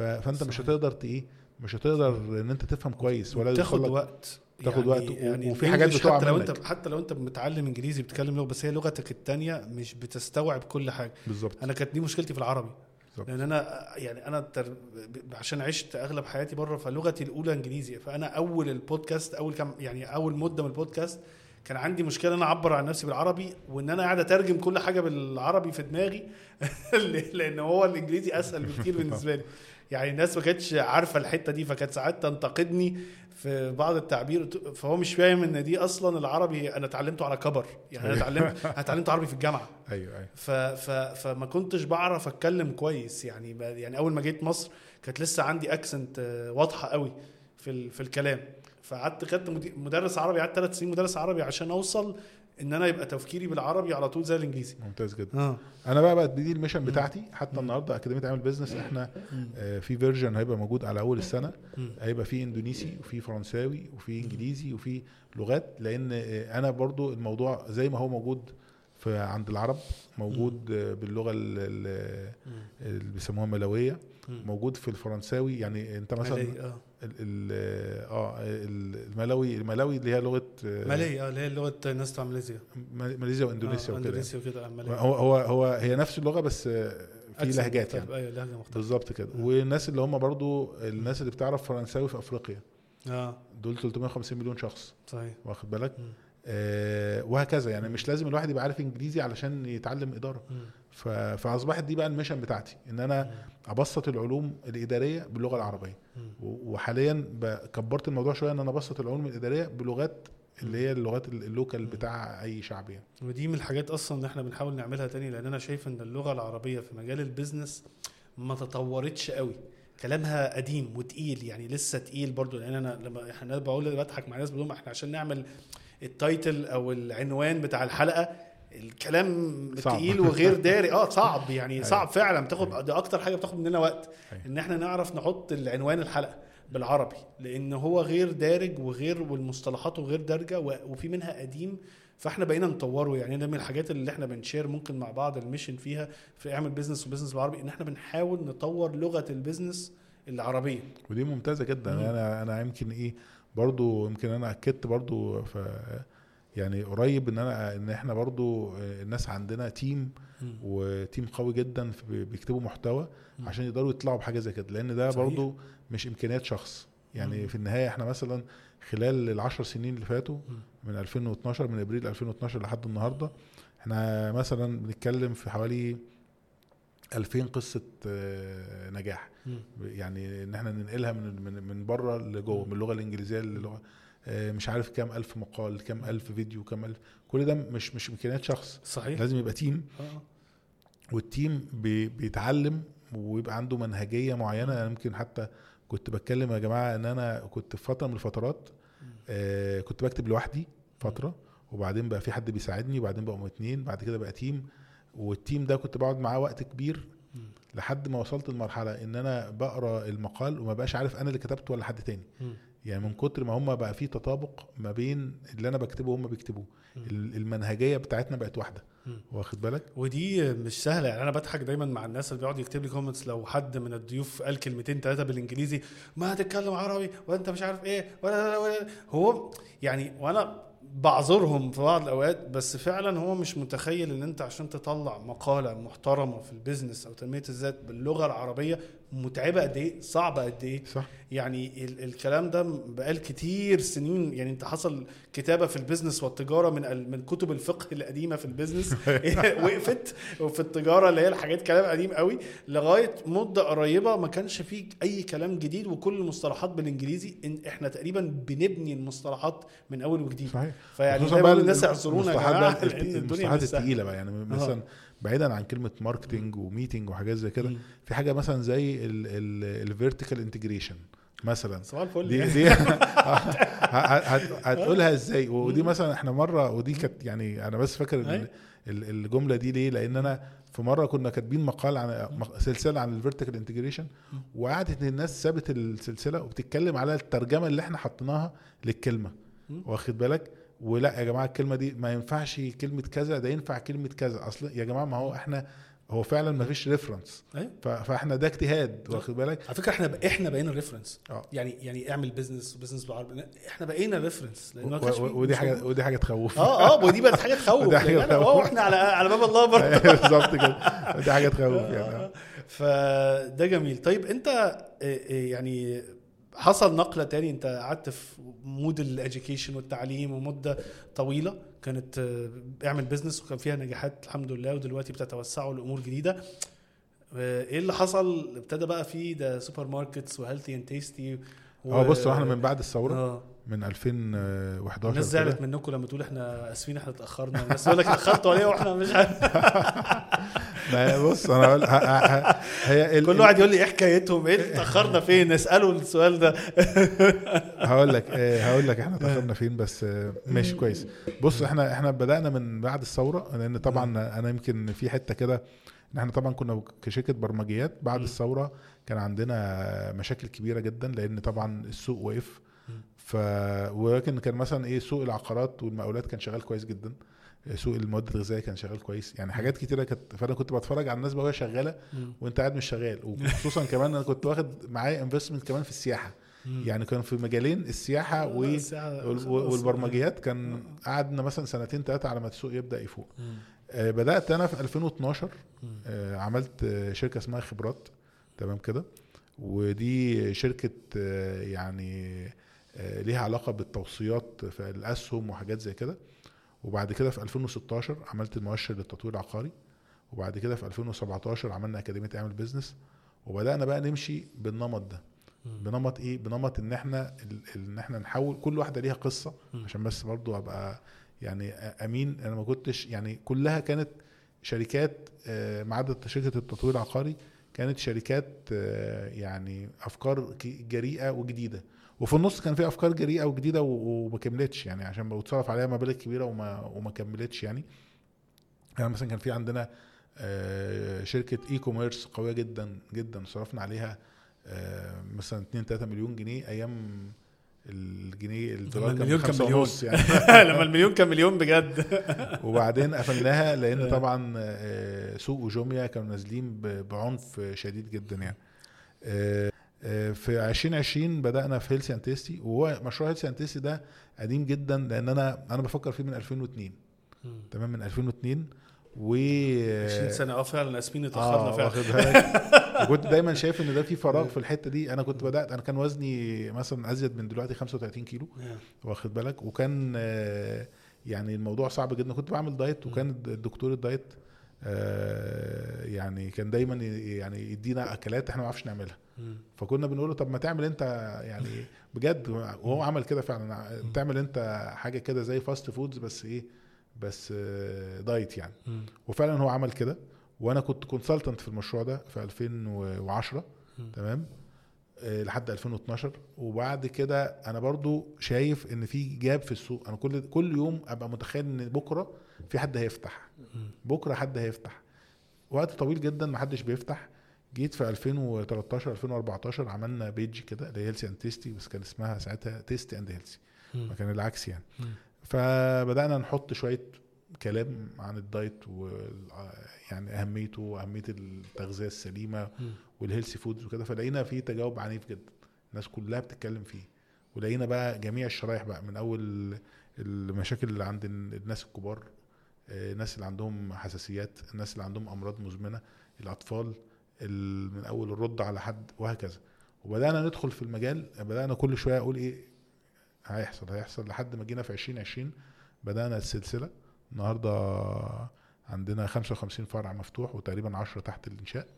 فأنت مش صحيح. هتقدر ت- إيه مش هتقدر إن أنت تفهم كويس ولا تاخد وقت تاخد وقت و- وفي حاجات بتقع حتى لو منك. انت حتى لو أنت متعلم إنجليزي بتتكلم لغة بس هي لغتك الثانية مش بتستوعب كل حاجة. بالظبط. أنا كانت دي مشكلتي في العربي. بالظبط. لأن أنا يعني أنا تر... عشان عشت أغلب حياتي بره فلغتي الأولى إنجليزي. فأنا أول البودكاست أول كم يعني أول مدة من البودكاست كان عندي مشكلة إن أنا أعبر عن نفسي بالعربي وإن أنا قاعد أترجم كل حاجة بالعربي في دماغي. لأن هو الإنجليزي أسهل بكتير بالنسبة لي. يعني الناس ما كانتش عارفة الحتة دي فكانت ساعات تنتقدني في بعض التعبير فهو مش فاهم إن دي أصلا العربي أنا اتعلمته على كبر يعني أنا اتعلمت أنا اتعلمت عربي في الجامعة. أيوه أيوه. ف ف فما كنتش بعرف أتكلم كويس يعني ب- يعني أول ما جيت مصر كانت لسه عندي accent واضحة قوي في ال في الكلام. فقعدت خدت مدرس عربي قعدت ثلاث سنين مدرس عربي عشان أوصل إن أنا يبقى تفكيري بالعربي على طول زي الإنجليزي. ممتاز جدا. آه. أنا بقى بقى دي ال mission بتاعتي. حتى النهارده أكاديمية عمل business إحنا آه، في version هيبقى موجود على أول السنة. مم. هيبقى في إندونيسي وفي فرنساوي وفي إنجليزي وفي لغات. لأن آه، أنا برضو الموضوع زي ما هو موجود في عند العرب موجود آه، باللغة ال- ال- اللي بيسموها ملويه مم. موجود في الفرنساوي. يعني أنت مثلا آه ال- ال- آه الملوي الملوي اللي هي لغة آه، مالي آه اللي هي لغة الناس بتوع ماليزيا. م- ماليزيا واندونيسيا آه، وكده اندونيسيا وكده آه، هو هو هو هي نفس اللغة بس آه، في لهجات. يعني. أيوه لهجة مختلفة. بالظبط كده. والناس اللي هم برضو الناس اللي بتعرف فرنساوي في أفريقيا. آه. دول 350 مليون شخص. صحيح. واخد بالك. آه وهكذا يعني. مش لازم الواحد يبقى عارف إنجليزي علشان يتعلم إدارة. مم. فأصبحت دي بقى ال mission بتاعتي إن أنا أبسط العلوم الإدارية باللغة العربية. وحاليا كبرت الموضوع شوية إن أنا أبسط العلوم الإدارية بلغات اللي هي اللغات ال- ال local بتاع أي شعب يعني. ودي من الحاجات أصلا اللي إحنا بنحاول نعملها تاني لأن أنا شايف إن اللغة العربية في مجال ال business ما تطورتش قوي. كلامها قديم وتقيل يعني لسه تقيل برضو لأن أنا لما إحنا بقول بضحك مع ناس بقول لهم إحنا عشان نعمل ال title أو العنوان بتاع الحلقة الكلام. تقيل وغير داري آه صعب يعني أيوة. صعب فعلا بتاخد ده أكتر حاجة بتاخد مننا وقت أيوة. إن إحنا نعرف نحط العنوان الحلقة بالعربي لأن هو غير دارج وغير والمصطلحات غير دارجة وفي منها قديم فإحنا بقينا نطوره يعني ده من الحاجات اللي إحنا بنشير ممكن مع بعض ال mission فيها في أعمل business و business بالعربي إن إحنا بنحاول نطور لغة ال business العربية ودي ممتازة جدا مم. أنا أنا يمكن إيه برضو يمكن أنا أكدت برضو ف يعني قريب إن أنا إن إحنا برضو الناس عندنا تيم وتيم قوي جدا بيكتبوا محتوى. عشان يقدروا يطلعوا بحاجة زي كده لأن ده صحيح. برضو مش إمكانيات شخص يعني. في النهاية إحنا مثلا خلال العشر سنين اللي فاتوا. من 2012 من أبريل 2012 لحد النهارده إحنا مثلا بنتكلم في حوالي 2000 قصة آه، نجاح. يعني إن إحنا ننقلها من من بره لجوه من اللغة الإنجليزية للغة آه، مش عارف كام ألف مقال كام ألف فيديو كام ألف. كل ده مش مش إمكانيات شخص. صحيح. لازم يبقى team آه. وال team بي- بيتعلم ويبقى عنده منهجية معينة. أنا يمكن حتى كنت بتكلم يا جماعة إن أنا كنت في فترة من الفترات آه كنت بكتب لوحدي فترة وبعدين بقى في حد بيساعدني وبعدين بقوا اتنين بعد كده بقى team وال team ده كنت بقعد معاه وقت كبير لحد ما وصلت لمرحلة إن أنا بقرأ المقال وما بقاش عارف أنا اللي كتبته ولا حد تاني. يعني من كتر ما هم بقى في تطابق ما بين اللي أنا بكتبه وهم بيكتبوه. ال- المنهجية بتاعتنا بقت واحدة. واخد بالك؟ ودي مش سهلة. يعني أنا بضحك دايما مع الناس اللي بيقعد يكتب لي comments لو حد من الضيوف قال كلمتين ثلاثة بالإنجليزي ما هتتكلم عربي وأنت مش عارف إيه ولا, ولا هو يعني وأنا بعذرهم في بعض الأوقات بس فعلا هو مش متخيل إن أنت عشان تطلع مقالة محترمة في ال business أو تنمية الذات باللغة العربية متعبة قد إيه صعبة قد إيه. صح. يعني ال الكلام ده بقال كتير سنين. يعني أنت حصل كتابة في ال business والتجارة من ال- من كتب الفقه القديمة في ال business. وقفت وفي التجارة اللي هي الحاجات كلام قديم قوي لغاية مدة قريبة ما كانش فيه أي كلام جديد. وكل المصطلحات بالإنجليزي إن إحنا تقريبا بنبني المصطلحات من أول وجديد. صحيح. فيعني للناس اعذرونا يا جماعة لأن الدنيا التقيلة بقى. يعني مثلا بعيدا عن كلمة marketing و meeting وحاجات زي كده. في حاجة مثلا زي ال vertical integration مثلا. صباح الفل. دي. دي هت- هت- هتقولها إزاي؟ ودي مثلا إحنا مرة ودي كانت يعني أنا بس فاكر الجملة دي ليه؟ لأن أنا في مرة كنا كاتبين مقال عن سلسلة عن ال vertical integration وقعدت الناس سابت السلسلة وبتتكلم على الترجمة اللي إحنا حطيناها للكلمة. واخد بالك؟ ولا يا جماعة الكلمة دي ما ينفعش كلمة كذا ده ينفع كلمة كذا. أصل يا جماعة ما هو إحنا هو فعلا ما فيش reference أيوة. فإحنا ده اجتهاد واخد بالك؟ على فكرة إحنا إحنا بقينا ال reference آه. يعني يعني اعمل business و business بالعربي إحنا بقينا ال reference ودي حاجة. ودي حاجة تخوف. آه آه ودي بقت حاجة تخوف. ودي أنا- تخوف. آه إحنا على على باب الله برضه. بالظبط كده. دي حاجة تخوف يعني. فده جميل. طيب أنت آه، آه، يعني حصل نقلة تاني انت قعدت في mood ال education والتعليم ومدة طويلة كانت آه، اعمل business وكان فيها نجاحات الحمد لله ودلوقتي بتتوسعوا لأمور جديدة. آه، إيه اللي حصل؟ ابتدى بقى في ده supermarkets و Healthy and Tasty آه بص إحنا من بعد الثورة؟ آه. من 2011 الناس. زعلت منكم لما تقول إحنا آسفين إحنا اتأخرنا. الناس تقول لك اتاخرتوا عليه وإحنا مش عارف. ما بص أنا هقول- هي ال- كل واحد يقول لي إيه حكايتهم؟ إيه اتأخرنا فين؟ اساله السؤال ده. هقول لك آه، هقول لك إحنا اتأخرنا فين بس آه، ماشي كويس. بص إحنا إحنا بدأنا من بعد الثورة لأن طبعا أنا يمكن في حتة كده إن إحنا طبعا كنا كشركة برمجيات بعد. الثورة كان عندنا مشاكل كبيرة جدا لأن طبعا السوق وقف. ف ولكن كان مثلا إيه سوق العقارات والمقاولات كان شغال كويس جدا. سوق المواد الغذائية كان شغال كويس. يعني حاجات كتيرة كانت فأنا كنت بتفرج على الناس وهي شغالة وأنت قاعد مش شغال. وخصوصا كمان أنا كنت واخد معايا انفستمنت كمان في السياحة. يعني كان في مجالين السياحة و. والبرمجيات. كان قعدنا مثلا سنتين ثلاثة على ما السوق يبدأ يفوق. آه، بدأت أنا في 2012 آه، عملت آه، شركة اسمها خبرات. تمام كده؟ ودي شركة آه، يعني ليها علاقة بالتوصيات في الأسهم وحاجات زي كده. وبعد كده في 2016 عملت المؤشر للتطوير العقاري. وبعد كده في 2017 عملنا أكاديمية أعمل بيزنس. وبدأنا بقى نمشي بالنمط ده. بنمط إيه؟ بنمط إن إحنا إن إحنا نحول كل واحدة ليها قصة. عشان بس برضو أبقى يعني أمين. أنا ما كنتش يعني كلها كانت شركات آه، ما عدا شركة التطوير العقاري كانت شركات آه، يعني أفكار جريئة وجديدة. وفي النص كان في أفكار جريئة وجديدة وما كملتش يعني عشان بتصرف عليها مبالغ كبيرة وما وما كملتش يعني. يعني مثلا كان في عندنا آه، شركة e-commerce قوية جدا جدا صرفنا عليها آه، مثلا 2 3 مليون جنيه أيام الجنيه الدولار كان المليون كان مليون. يعني. لما المليون كان مليون بجد. وبعدين قفلناها لأن طبعا آه، سوق وجوميا كانوا نازلين بعنف شديد جدا يعني. في 2020 بدأنا في Healthy and Tasty وهو مشروع Healthy and Tasty ده قديم جدا لأن أنا أنا بفكر فيه من 2002 تمام؟ من 2002 و 20 سنة. آه فعلا اسفين اتأخرنا آه فعلا. وكنت دايما شايف إن ده في فراغ في الحتة دي. أنا كنت بدأت أنا كان وزني مثلا أزيد من دلوقتي 35 كيلو واخد بالك؟ وكان آه، يعني الموضوع صعب جدا. كنت بعمل دايت وكان الدكتور الدايت آه، يعني كان دايما يعني يدينا أكلات إحنا ما نعرفش نعملها. فكنا بنقول له طب ما تعمل أنت يعني بجد وهو عمل كده فعلا. تعمل أنت حاجة كده زي fast foods بس إيه؟ بس آه، diet يعني. وفعلا هو عمل كده. وأنا كنت consultant في المشروع ده في 2010 تمام؟ آه، لحد 2012 وبعد كده أنا برضو شايف إن في gap في السوق. أنا كل كل يوم أبقى متخيل إن بكرة في حد هيفتح. بكرة حد هيفتح. وقت طويل جدا ما حدش بيفتح. جيت في 2013 2014 عملنا page كده اللي هي Healthy and Tasty بس كان اسمها ساعتها Tasty and Healthy ما كان العكس يعني. فبدأنا نحط شوية كلام عن ال diet و يعني أهميته وأهمية التغذية السليمة وال healthy foods وكده. فلقينا فيه تجاوب عنيف جدا. الناس كلها بتتكلم فيه. ولقينا بقى جميع الشرايح بقى من أول المشاكل اللي عند الناس الكبار. الناس اللي عندهم حساسيات الناس اللي عندهم أمراض مزمنة الأطفال ال- من أول الرد على حد وهكذا. وبدأنا ندخل في المجال بدأنا كل شوية أقول إيه هيحصل هيحصل لحد ما جينا في 2020 بدأنا السلسلة. النهارده عندنا 55 فرع مفتوح وتقريبا 10 تحت الإنشاء.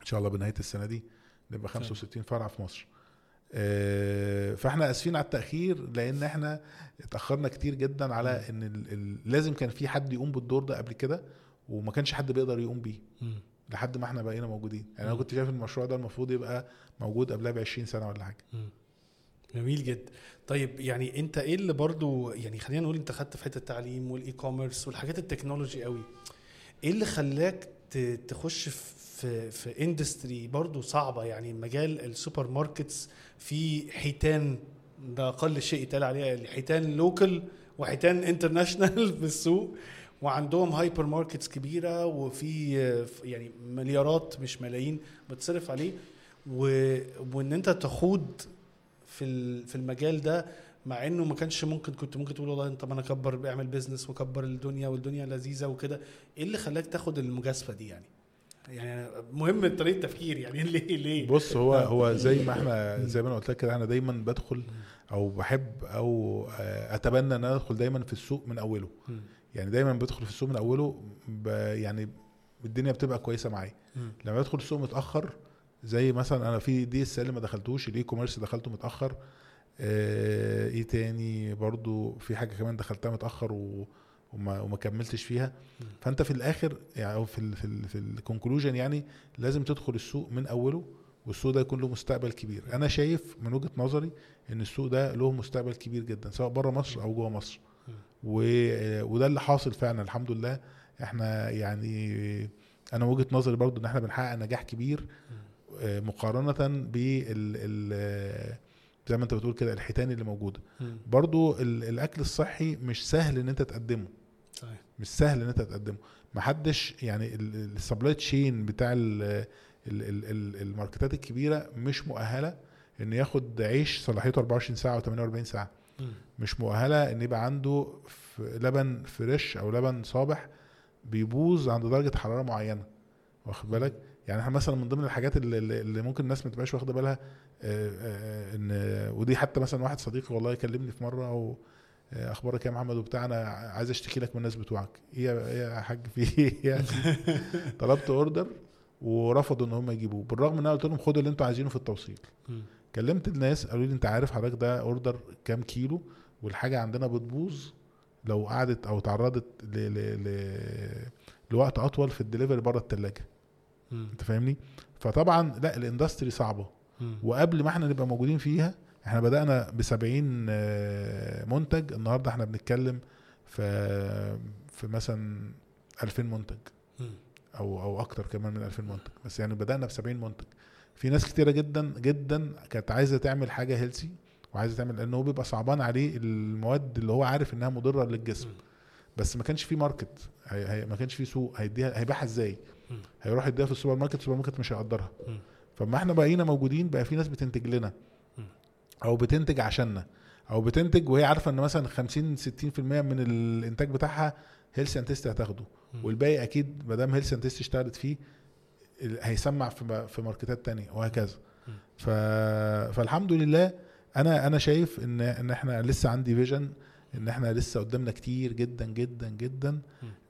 إن شاء الله بنهاية السنة دي نبقى 65 فرع في مصر. آه، فاحنا آسفين على التأخير لأن إحنا اتأخرنا كتير جدا على إن ال ال لازم كان في حد يقوم بالدور ده قبل كده وما كانش حد بيقدر يقوم بيه. لحد ما إحنا بقينا موجودين. يعني أنا. كنت شايف المشروع ده المفروض يبقى موجود قبلها ب 20 سنة ولا حاجة. جميل جدا. طيب يعني أنت إيه اللي برضو يعني خلينا نقول أنت خدت في حتة التعليم وال e-commerce والحاجات ال technology قوي إيه اللي خلاك تخش في في industry برضو صعبة. يعني مجال ال supermarkets في حيتان ده أقل شيء يتقال عليها حيتان local وحيتان international في السوق وعندهم hypermarkets كبيرة وفي يعني مليارات مش ملايين بتصرف عليه. و... وإن أنت تخوض في في المجال ده مع إنه ما كانش ممكن كنت ممكن تقول والله طب أنا أكبر أعمل business وأكبر الدنيا والدنيا لذيذة وكده. إيه اللي خلاك تاخد المجازفة دي يعني؟ يعني مهم طريقة التفكير يعني. ليه ليه؟ بص هو هو زي ما إحنا زي ما أنا قلت لك كده أنا دايما بدخل أو بحب أو آه، أتبنى إن أنا أدخل دايما في السوق من أوله. يعني دايما بدخل في السوق من أوله يعني الدنيا بتبقى كويسة معايا. لما بدخل السوق متأخر زي مثلا أنا في DSL ما دخلتوش ال e-commerce دخلته متأخر إيه تاني؟ برضو في حاجة كمان دخلتها متأخر و وما, وما كملتش فيها. فانت في الآخر يعني أو في ال في ال في الكونكلوجن يعني لازم تدخل السوق من أوله والسوق ده يكون له مستقبل كبير. أنا شايف من وجهة نظري إن السوق ده له مستقبل كبير جدا سواء بره مصر أو جوه مصر. و... وده اللي حاصل فعلا الحمد لله. إحنا يعني أنا وجهة نظري برضو إن إحنا بنحقق نجاح كبير آه، مقارنة بال ال- زي ما انت بتقول كده الحيتان اللي موجودة. مم. برضو ال- الأكل الصحي مش سهل إن أنت تقدمه. صحيح. مش سهل إن أنت تقدمه. محدش يعني ال supply chain بتاع ال- ال- ال- ال- الماركتات الكبيرة مش مؤهلة إن ياخد عيش صلاحيته 24 ساعة أو 48 ساعة. مم. مش مؤهلة إن يبقى عنده لبن fresh أو لبن صابح بيبوظ عند درجة حرارة معينة. واخد بالك؟ يعني إحنا مثلا من ضمن الحاجات اللي, اللي ممكن الناس ما تبقاش واخدة بالها آه، آه، إن ودي حتى مثلا واحد صديقي والله كلمني في مرة و آه، أخبارك يا محمد وبتاع أنا عايز أشتكي لك من الناس بتوعك. إيه يا إيه حاج في إيه؟ يعني طلبت order ورفضوا إن هم يجيبوه. بالرغم إن أنا قلت لهم خدوا اللي أنتوا عايزينه في التوصيل. كلمت الناس قالوا لي أنت عارف حضرتك ده order كام كيلو؟ والحاجة عندنا بتبوظ لو قعدت أو تعرضت ل... ل... ل... لوقت أطول في الدليفري بره الثلاجه انت فاهمني؟ فطبعا لا ال industry صعبة. وقبل ما إحنا نبقى موجودين فيها إحنا بدأنا ب 70 آه، منتج. النهارده إحنا بنتكلم في في مثلا 2000 منتج. أو أو أكتر كمان من 2000 منتج. بس يعني بدأنا ب 70 منتج. في ناس كتيرة جدا جدا كانت عايزة تعمل حاجة هيلسي وعايزة تعمل لأن هو بيبقى صعبان عليه المواد اللي هو عارف إنها مضرة للجسم. بس ما كانش في ماركت هي ما كانش في سوق. هيديها هيبيعها إزاي. هيروح يديها في السوبر ماركت السوبر ماركت مش هيقدرها. فما إحنا بقينا موجودين بقى في ناس بتنتج لنا. أو بتنتج عشاننا أو بتنتج وهي عارفة ان مثلا 50 60% من الانتاج بتاعها Healthy and Tasty هتاخده. والباقي أكيد ما دام Healthy and Tasty اشتغلت فيه هيسمع في في ماركتات تانية وهكذا. ف... فالحمد لله أنا أنا شايف ان ان إحنا لسه عندي vision ان إحنا لسه قدامنا كتير جدا جدا جدا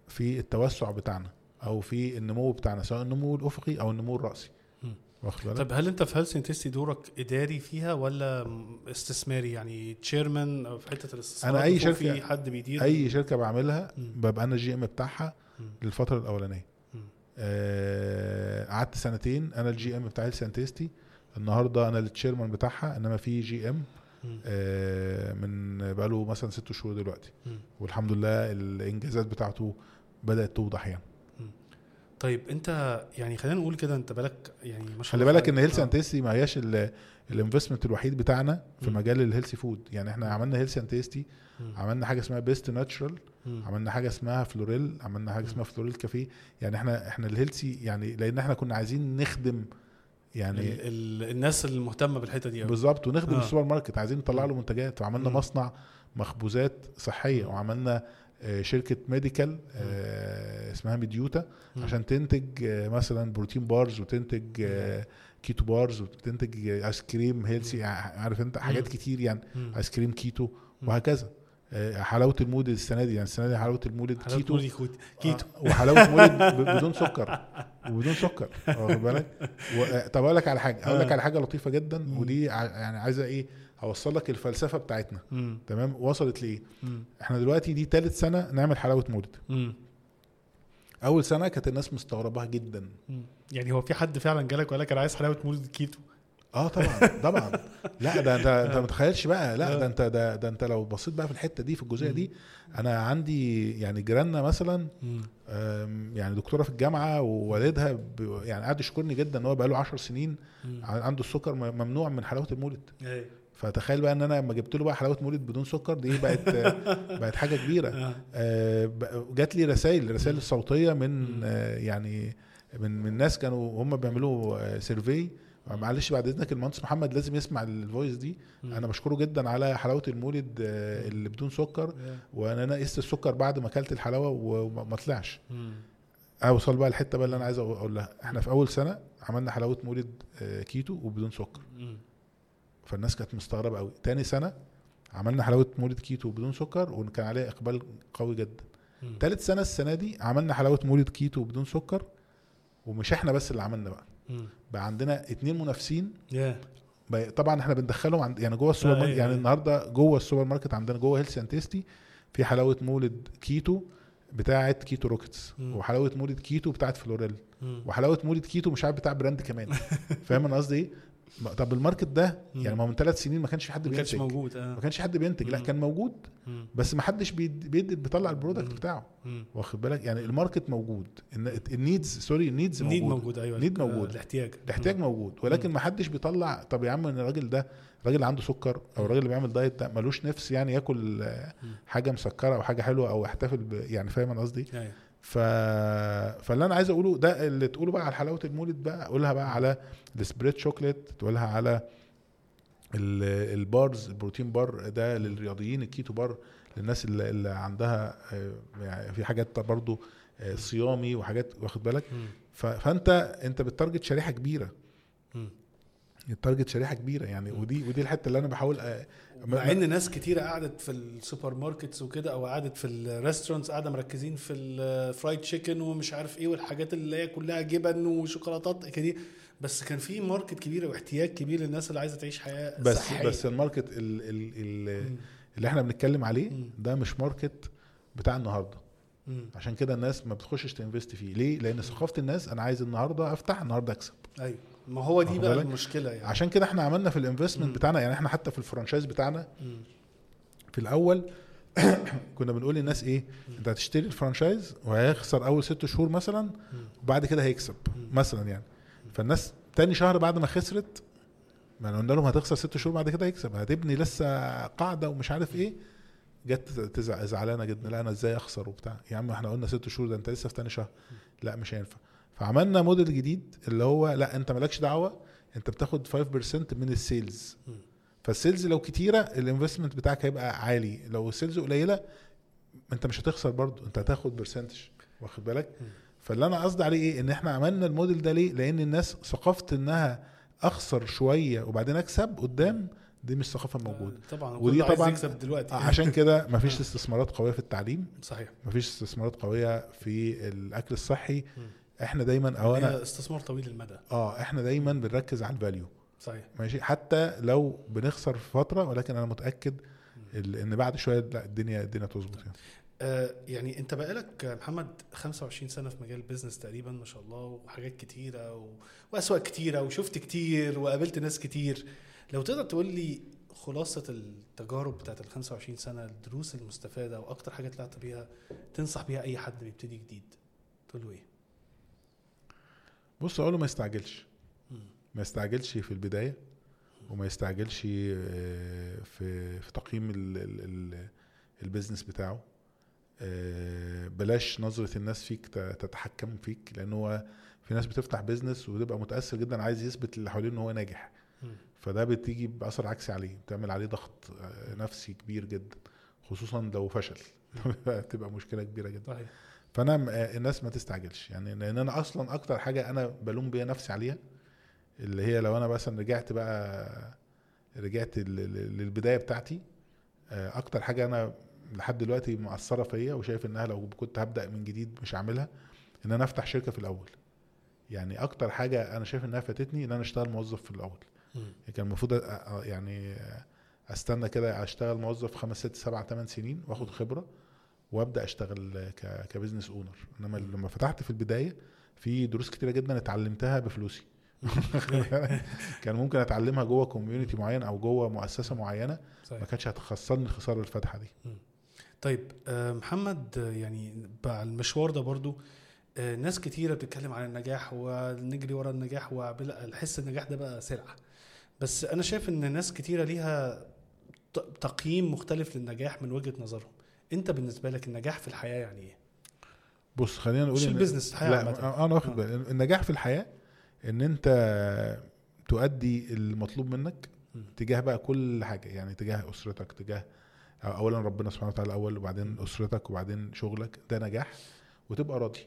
في التوسع بتاعنا أو في النمو بتاعنا سواء النمو الأفقي أو النمو الرأسي مم. واخد بالك طب هل أنت في Healthy and Tasty دورك إداري فيها ولا استثماري يعني chairman في حتة الاستثمار أي بيكون شركة- في حد بيدير أي شركة بعملها. ببقى أنا ال GM بتاعها. للفترة الأولانية. آه، قعدت سنتين أنا ال GM بتاع Healthy and Tasty النهارده أنا ال chairman بتاعها إنما في GM. آه، من بقاله مثلا ست شهور دلوقتي. والحمد لله الإنجازات بتاعته بدأت توضح يعني طيب انت يعني خلينا نقول كده انت بالك يعني ما شاء خلي بالك إن Healthy آه. and Tasty ما هياش ال- ال investment الوحيد بتاعنا في مم. مجال ال healthy food يعني إحنا عملنا Healthy and Tasty مم. عملنا حاجة اسمها Best Natural. عملنا حاجة اسمها Floreal عملنا حاجة. اسمها Floreal Cafe يعني إحنا إحنا ال healthy يعني لأن إحنا كنا عايزين نخدم يعني ال ال الناس المهتمة بالحتة دي. بالظبط ونخدم آه. السوبر ماركت عايزين نطلع له منتجات وعملنا مم. مصنع مخبوزات صحية. وعملنا شركة medical آه، اسمها ميديوتا. عشان تنتج آه، مثلا protein bars وتنتج آه، keto bars وتنتج آه، ice cream healthy عارف انت حاجات. كتير يعني. ice cream keto. وهكذا آه، حلاوة المولد السنة دي يعني السنة دي حلاوة المولد keto keto آه، وحلاوة مولد ب- بدون سكر وبدون سكر واخد بالك آه، طب أقول لك على حاجة أقول لك آه. على حاجة لطيفة جدا. ودي يعني عايزة إيه هوصل لك الفلسفة بتاعتنا مم. تمام وصلت لإيه مم. إحنا دلوقتي دي ثالث سنة نعمل حلاوة مولد مم. أول سنة كانت الناس مستغرباها جدا مم. يعني هو في حد فعلا جالك وقال لك أنا عايز حلاوة مولد كيتو آه طبعا طبعا لا ده أنت أنت ما تتخيلش بقى لا آه. ده أنت ده, ده أنت لو بصيت بقى في الحتة دي في الجزئية دي أنا عندي يعني جيراننا مثلا يعني دكتورة في الجامعة ووالدها يعني قعد يشكرني جدا إن هو بقى له 10 سنين. عنده السكر ممنوع من حلاوة المولد أيوة. فتخيل بقى ان أنا لما جبت له بقى حلاوة مولد بدون سكر دي بقت بقت حاجة كبيرة. آه. آه، جات لي رسائل رسائل صوتية من. آه، يعني من من ناس كانوا هم بيعملوا survey معلش بعد إذنك المهندس محمد لازم يسمع ال voice دي. مم. أنا بشكره جدا على حلاوة المولد اللي بدون سكر وأنا أنا قست السكر بعد ما أكلت الحلاوة وما ما طلعش. اوصل بقى الحتة بقى اللي أنا عايز أقول- أقول لها إحنا في أول سنة عملنا حلاوة مولد كيتو وبدون سكر. مم. فالناس كانت مستغربة قوي تاني سنة عملنا حلاوة مولد كيتو بدون سكر وكان عليها إقبال قوي جدا. تالت سنة السنة دي عملنا حلاوة مولد كيتو بدون سكر ومش إحنا بس اللي عملنا بقى. بقى عندنا اتنين منافسين بقى طبعا إحنا بندخلهم عند يعني جوه السوبر آه، ماركت أيوة، يعني أيوة. النهارده جوه السوبر ماركت عندنا جوه Healthy and Tasty في حلاوة مولد كيتو بتاعه Keto Rockets. وحلاوة مولد كيتو بتاعه Floreal. وحلاوة مولد كيتو مش عارف بتاع brand كمان فاهم أنا قصدي إيه طب ال market ده. يعني ما من ثلاث سنين ما كانش في حد ما كانش بينتج موجود آه ما كانش حد بينتج لا. كان موجود. بس ما حدش بيد- بيدي بيطلع ال product. بتاعه. واخد بالك يعني ال market موجود ال needs sorry ال needs need موجود موجود أيوه need آه، موجود. الاحتياج الاحتياج موجود ولكن ما حدش بيطلع طب يا عم إن الراجل ده الراجل عنده سكر أو الراجل اللي بيعمل diet ده ملوش نفس يعني ياكل آه،. حاجة مسكرة أو حاجة حلوة أو يحتفل. يعني فاهم أنا قصدي أيوة. ف... فاللي أنا عايز أقوله ده اللي تقوله بقى على حلاوة المولد بقى قولها بقى على ال spread chocolate تقولها على ال- ال bars ال protein bar ده للرياضيين ال keto bar للناس اللي, اللي عندها آه، يعني في حاجات برضو آه، صيامي وحاجات واخد بالك. ف... فأنت أنت بت target شريحة كبيرة. ال target شريحة كبيرة يعني ودي ودي الحتة اللي أنا بحاول أ... مع إن ناس كتيرة قعدت في ال supermarkets وكده أو قعدت في ال restaurants قاعدة مركزين في ال fried chicken ومش عارف إيه والحاجات اللي هي كلها جبن وشوكولاتات كده بس كان في market كبير واحتياج كبير للناس اللي عايزة تعيش حياة بس صحية. بس ال market ال... ال... ال... مم. اللي إحنا بنتكلم عليه. ده مش market بتاع النهارده. عشان كده الناس ما بتخشش ت invest فيه ليه لأن ثقافة الناس أنا عايز النهارده افتح النهارده أكسب أيوه ما هو دي بقى؟ المشكلة يعني. عشان كده إحنا عملنا في. ال investment بتاعنا يعني إحنا حتى في ال franchise بتاعنا مم. في الأول كنا بنقول للناس إيه؟ أنت هتشتري ال franchise وهيخسر أول ست شهور مثلا وبعد كده هيكسب مثلا يعني. فالناس تاني شهر بعد ما خسرت ما قلنا لهم هتخسر ست شهور بعد كده هيكسب هتبني لسه قاعدة ومش عارف إيه. جت تزع- زعلانة جدا لا أنا إزاي أخسر وبتاع؟ يا عم إحنا قلنا ست شهور ده أنت لسه في تاني شهر. لا مش هينفع. فعملنا موديل جديد اللي هو لا انت مالكش دعوة انت بتاخد 5% من ال sales. فال sales لو كتيرة ال investment بتاعك هيبقى عالي. لو ال sales قليلة انت مش هتخسر برضو انت هتاخد percentage واخد بالك. فاللي أنا قصدي عليه إيه؟ إن إحنا عملنا الموديل ده ليه؟ لأن الناس ثقافة إنها أخسر شوية وبعدين أكسب قدام دي مش ثقافة موجودة. آه، طبعا ودي طبعا يكسب دلوقتي. عشان كده مفيش استثمارات قوية في التعليم. صحيح. مفيش استثمارات قوية في الأكل الصحي. مم. إحنا دايما أو أنا استثمار طويل المدى. آه إحنا دايما بنركز على ال value. صحيح. ماشي؟ حتى لو بنخسر في فترة ولكن أنا متأكد إن بعد شوية لا الدنيا الدنيا تظبط يعني. آه يعني أنت بقالك محمد 25 سنة في مجال ال business تقريبا ما شاء الله وحاجات كتيرة و... وأسواق كتيرة وشفت كتير وقابلت ناس كتير. لو تقدر تقول لي خلاصة التجارب بتاعت ال 25 سنة الدروس المستفادة وأكتر حاجة طلعت بيها تنصح بيها أي حد بيبتدي جديد تقول له إيه؟ بص أقول له ما يستعجلش. ما يستعجلش في البداية وما يستعجلش آه، في في تقييم ال- ال- ال- البيزنس بتاعه. آه، بلاش نظرة الناس فيك تتحكم فيك لأن هو في ناس بتفتح بيزنس وبتبقى متأثر جدا عايز يثبت للي حواليه إن هو ناجح. فده بتيجي بأثر عكسي عليه بتعمل عليه ضغط آه، نفسي كبير جدا خصوصا لو فشل. تبقى مشكلة كبيرة جدا. فانا آه، الناس ما تستعجلش. يعني لأن أنا أصلا أكتر حاجة أنا بلوم بيها نفسي عليها اللي هي لو أنا مثلا رجعت بقى رجعت لل- لل- للبداية بتاعتي آه، أكتر حاجة أنا لحد دلوقتي مؤثره فيا وشايف إنها لو كنت هبدأ من جديد مش هعملها إن أنا أفتح شركة في الأول. يعني أكتر حاجة أنا شايف إنها فاتتني إن أنا أشتغل موظف في الأول. مم. كان المفروض يعني أستنى كده أشتغل موظف خمس ست سبع ثمان سنين وآخد خبرة. وابدأ أشتغل ك business owner إنما لما فتحت في البداية في دروس كتيرة جدا اتعلمتها بفلوسي. كان ممكن أتعلمها جوه community معين أو جوه مؤسسة معينة ما صحيح. كانتش هتخسرني الخساره الفادحة دي. طيب آه، محمد يعني بعد المشوار ده برضو آه، ناس كتيرة بتتكلم عن النجاح ونجري ورا النجاح وحس النجاح ده بقى سلعة. بس أنا شايف إن ناس كتيرة ليها تقييم مختلف للنجاح من وجهة نظرهم. أنت بالنسبة لك النجاح في الحياة يعني إيه؟ بص خلينا نقول مش البيزنس الحياة لا أنا واخد آه. بالي النجاح في الحياة إن أنت تؤدي المطلوب منك. تجاه بقى كل حاجة يعني تجاه أسرتك تجاه اولا ربنا سبحانه وتعالى الأول وبعدين أسرتك وبعدين شغلك ده نجاح وتبقى راضي.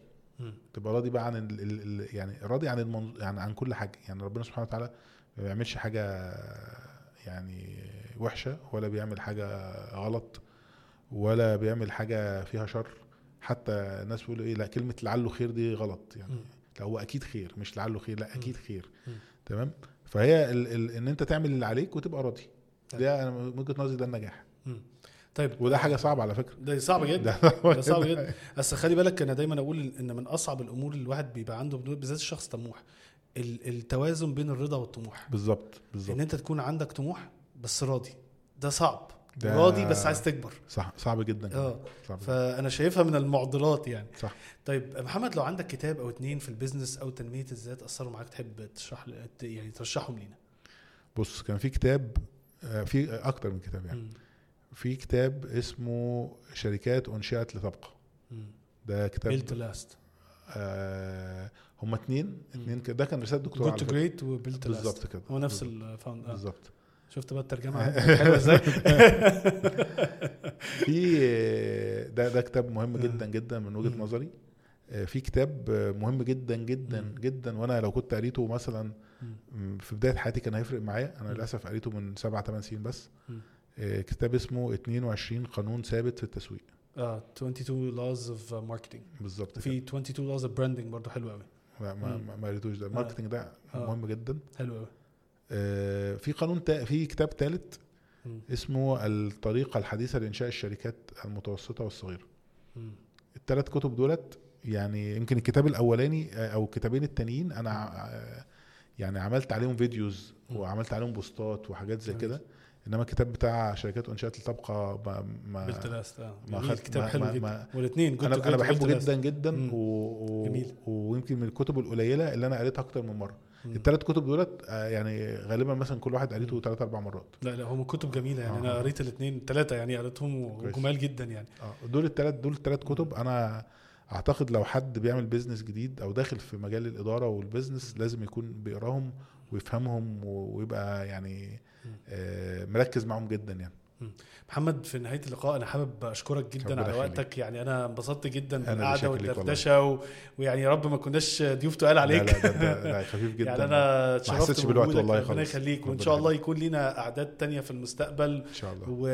تبقى راضي بقى عن ال ال ال يعني راضي عن المنظ... يعني عن كل حاجة يعني ربنا سبحانه وتعالى ما بيعملش حاجة يعني وحشة ولا بيعمل حاجة غلط ولا بيعمل حاجة فيها شر. حتى الناس بيقولوا إيه لا كلمة لعله خير دي غلط. يعني مم. لا هو أكيد خير مش لعله خير لا أكيد خير. مم. تمام؟ فهي ال ال إن أنت تعمل اللي عليك وتبقى راضي. ده أنا من وجهة نظري ده النجاح. مم. طيب. وده حاجة صعبة على فكرة. ده صعب جدا. ده صعب جدا. بس خلي بالك أنا دايما أقول إن من أصعب الأمور اللي الواحد بيبقى عنده بالذات الشخص طموح. ال- التوازن بين الرضا والطموح. بالظبط إن بالظبط أنت تكون عندك طموح بس راضي. ده صعب. راضي بس عايز تكبر. صح صعب جدا. آه. فانا شايفها من المعضلات يعني. صح. طيب محمد لو عندك كتاب أو اتنين في ال business أو تنمية الذات أثروا معاك تحب تشرح يعني ترشحهم لينا؟ بص كان في كتاب آه، في أكتر من كتاب يعني. مم. في كتاب اسمه شركات أنشئت لتبقى. ده كتاب Built to Last آه هم اتنين مم. اتنين كده ده كان رسالة دكتور Good to Great و Built to Last بالظبط كده. هو نفس بالظبط. ال found آه. بالظبط. شفت بقى الترجمة؟ حلوة إزاي؟ في آه، ده ده كتاب مهم جدا جدا من وجهة. نظري. آه، في كتاب آه، مهم جدا جدا. جدا وأنا لو كنت قريته مثلا في بداية حياتي كان هيفرق معايا. أنا. للأسف قريته من سبع ثمان سنين بس. آه، كتاب اسمه 22 قانون ثابت في التسويق. آه 22 laws of marketing. بالظبط في 22 laws of branding برضه حلو قوي ما ما. ما- قريتوش ده. الماركتنج ده آه. مهم جدا. حلو قوي آه، في قانون. في كتاب ثالث. اسمه الطريقة الحديثة لإنشاء الشركات المتوسطة والصغيرة. الثلاث كتب دولت يعني يمكن الكتاب الأولاني آه، أو الكتابين التانيين أنا آه، يعني عملت عليهم فيديوز. وعملت عليهم بوستات وحاجات زي. كده إنما الكتاب بتاع شركات انشات الطبقة ما ما ما خد- كتاب حلو جدا والاثنين أنا أنا بحبه جدا جدا. و... و... ويمكن من الكتب القليلة اللي أنا قريتها أكتر من مرة. الثلاث كتب دولت آه، يعني غالبا مثلا كل واحد قريته ثلاث أربع مرات. لا لا هم كتب جميلة يعني. آه. أنا قريت الاثنين ثلاثة يعني قريتهم. وجمال جدا يعني. آه دول الثلاث دول الثلاث كتب أنا أعتقد لو حد بيعمل business جديد أو داخل في مجال الإدارة وال business لازم يكون بيقراهم ويفهمهم ويبقى يعني آه، مركز معاهم جدا يعني. محمد في نهاية اللقاء أنا حابب أشكرك جدا ربنا على. وقتك. يعني أنا انبسطت جدا بالقعدة والدردشة و... ويعني يا رب ما كناش ضيوف تقال عليك لا لا, ده لا خفيف جدا. يعني أنا اتشرفت بالوقت والله ربنا خالص. يخليك. وإن ربنا شاء الله. يكون لينا قعدات تانية في المستقبل. إن شاء الله. و...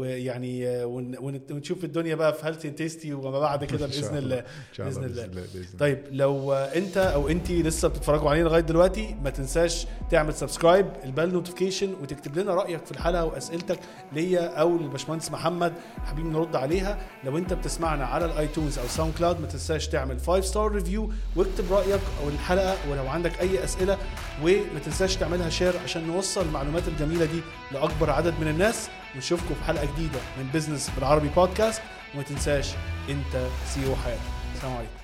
ويعني ون... ون... ونشوف الدنيا بقى في Healthy Tasty وما بعد كده بإذن الله. بإذن. الله بإذن الله طيب لو أنت أو انت لسه بتتفرجوا علينا لغاية دلوقتي ما تنساش تعمل subscribe وال bell notification وتكتب لنا رأيك في الحلقة وأسئلتك. ليا أو للباشمهندس محمد حابين نرد عليها. لو أنت بتسمعنا على ال iTunes أو SoundCloud ما تنساش تعمل 5 star review واكتب رأيك أو الحلقة ولو عندك أي أسئلة وما تنساش تعملها share عشان نوصل المعلومات الجميلة دي لأكبر عدد من الناس. ونشوفكم في حلقة جديدة من business بالعربي بودكاست وما تنساش أنت CEO حياتك. السلام عليكم.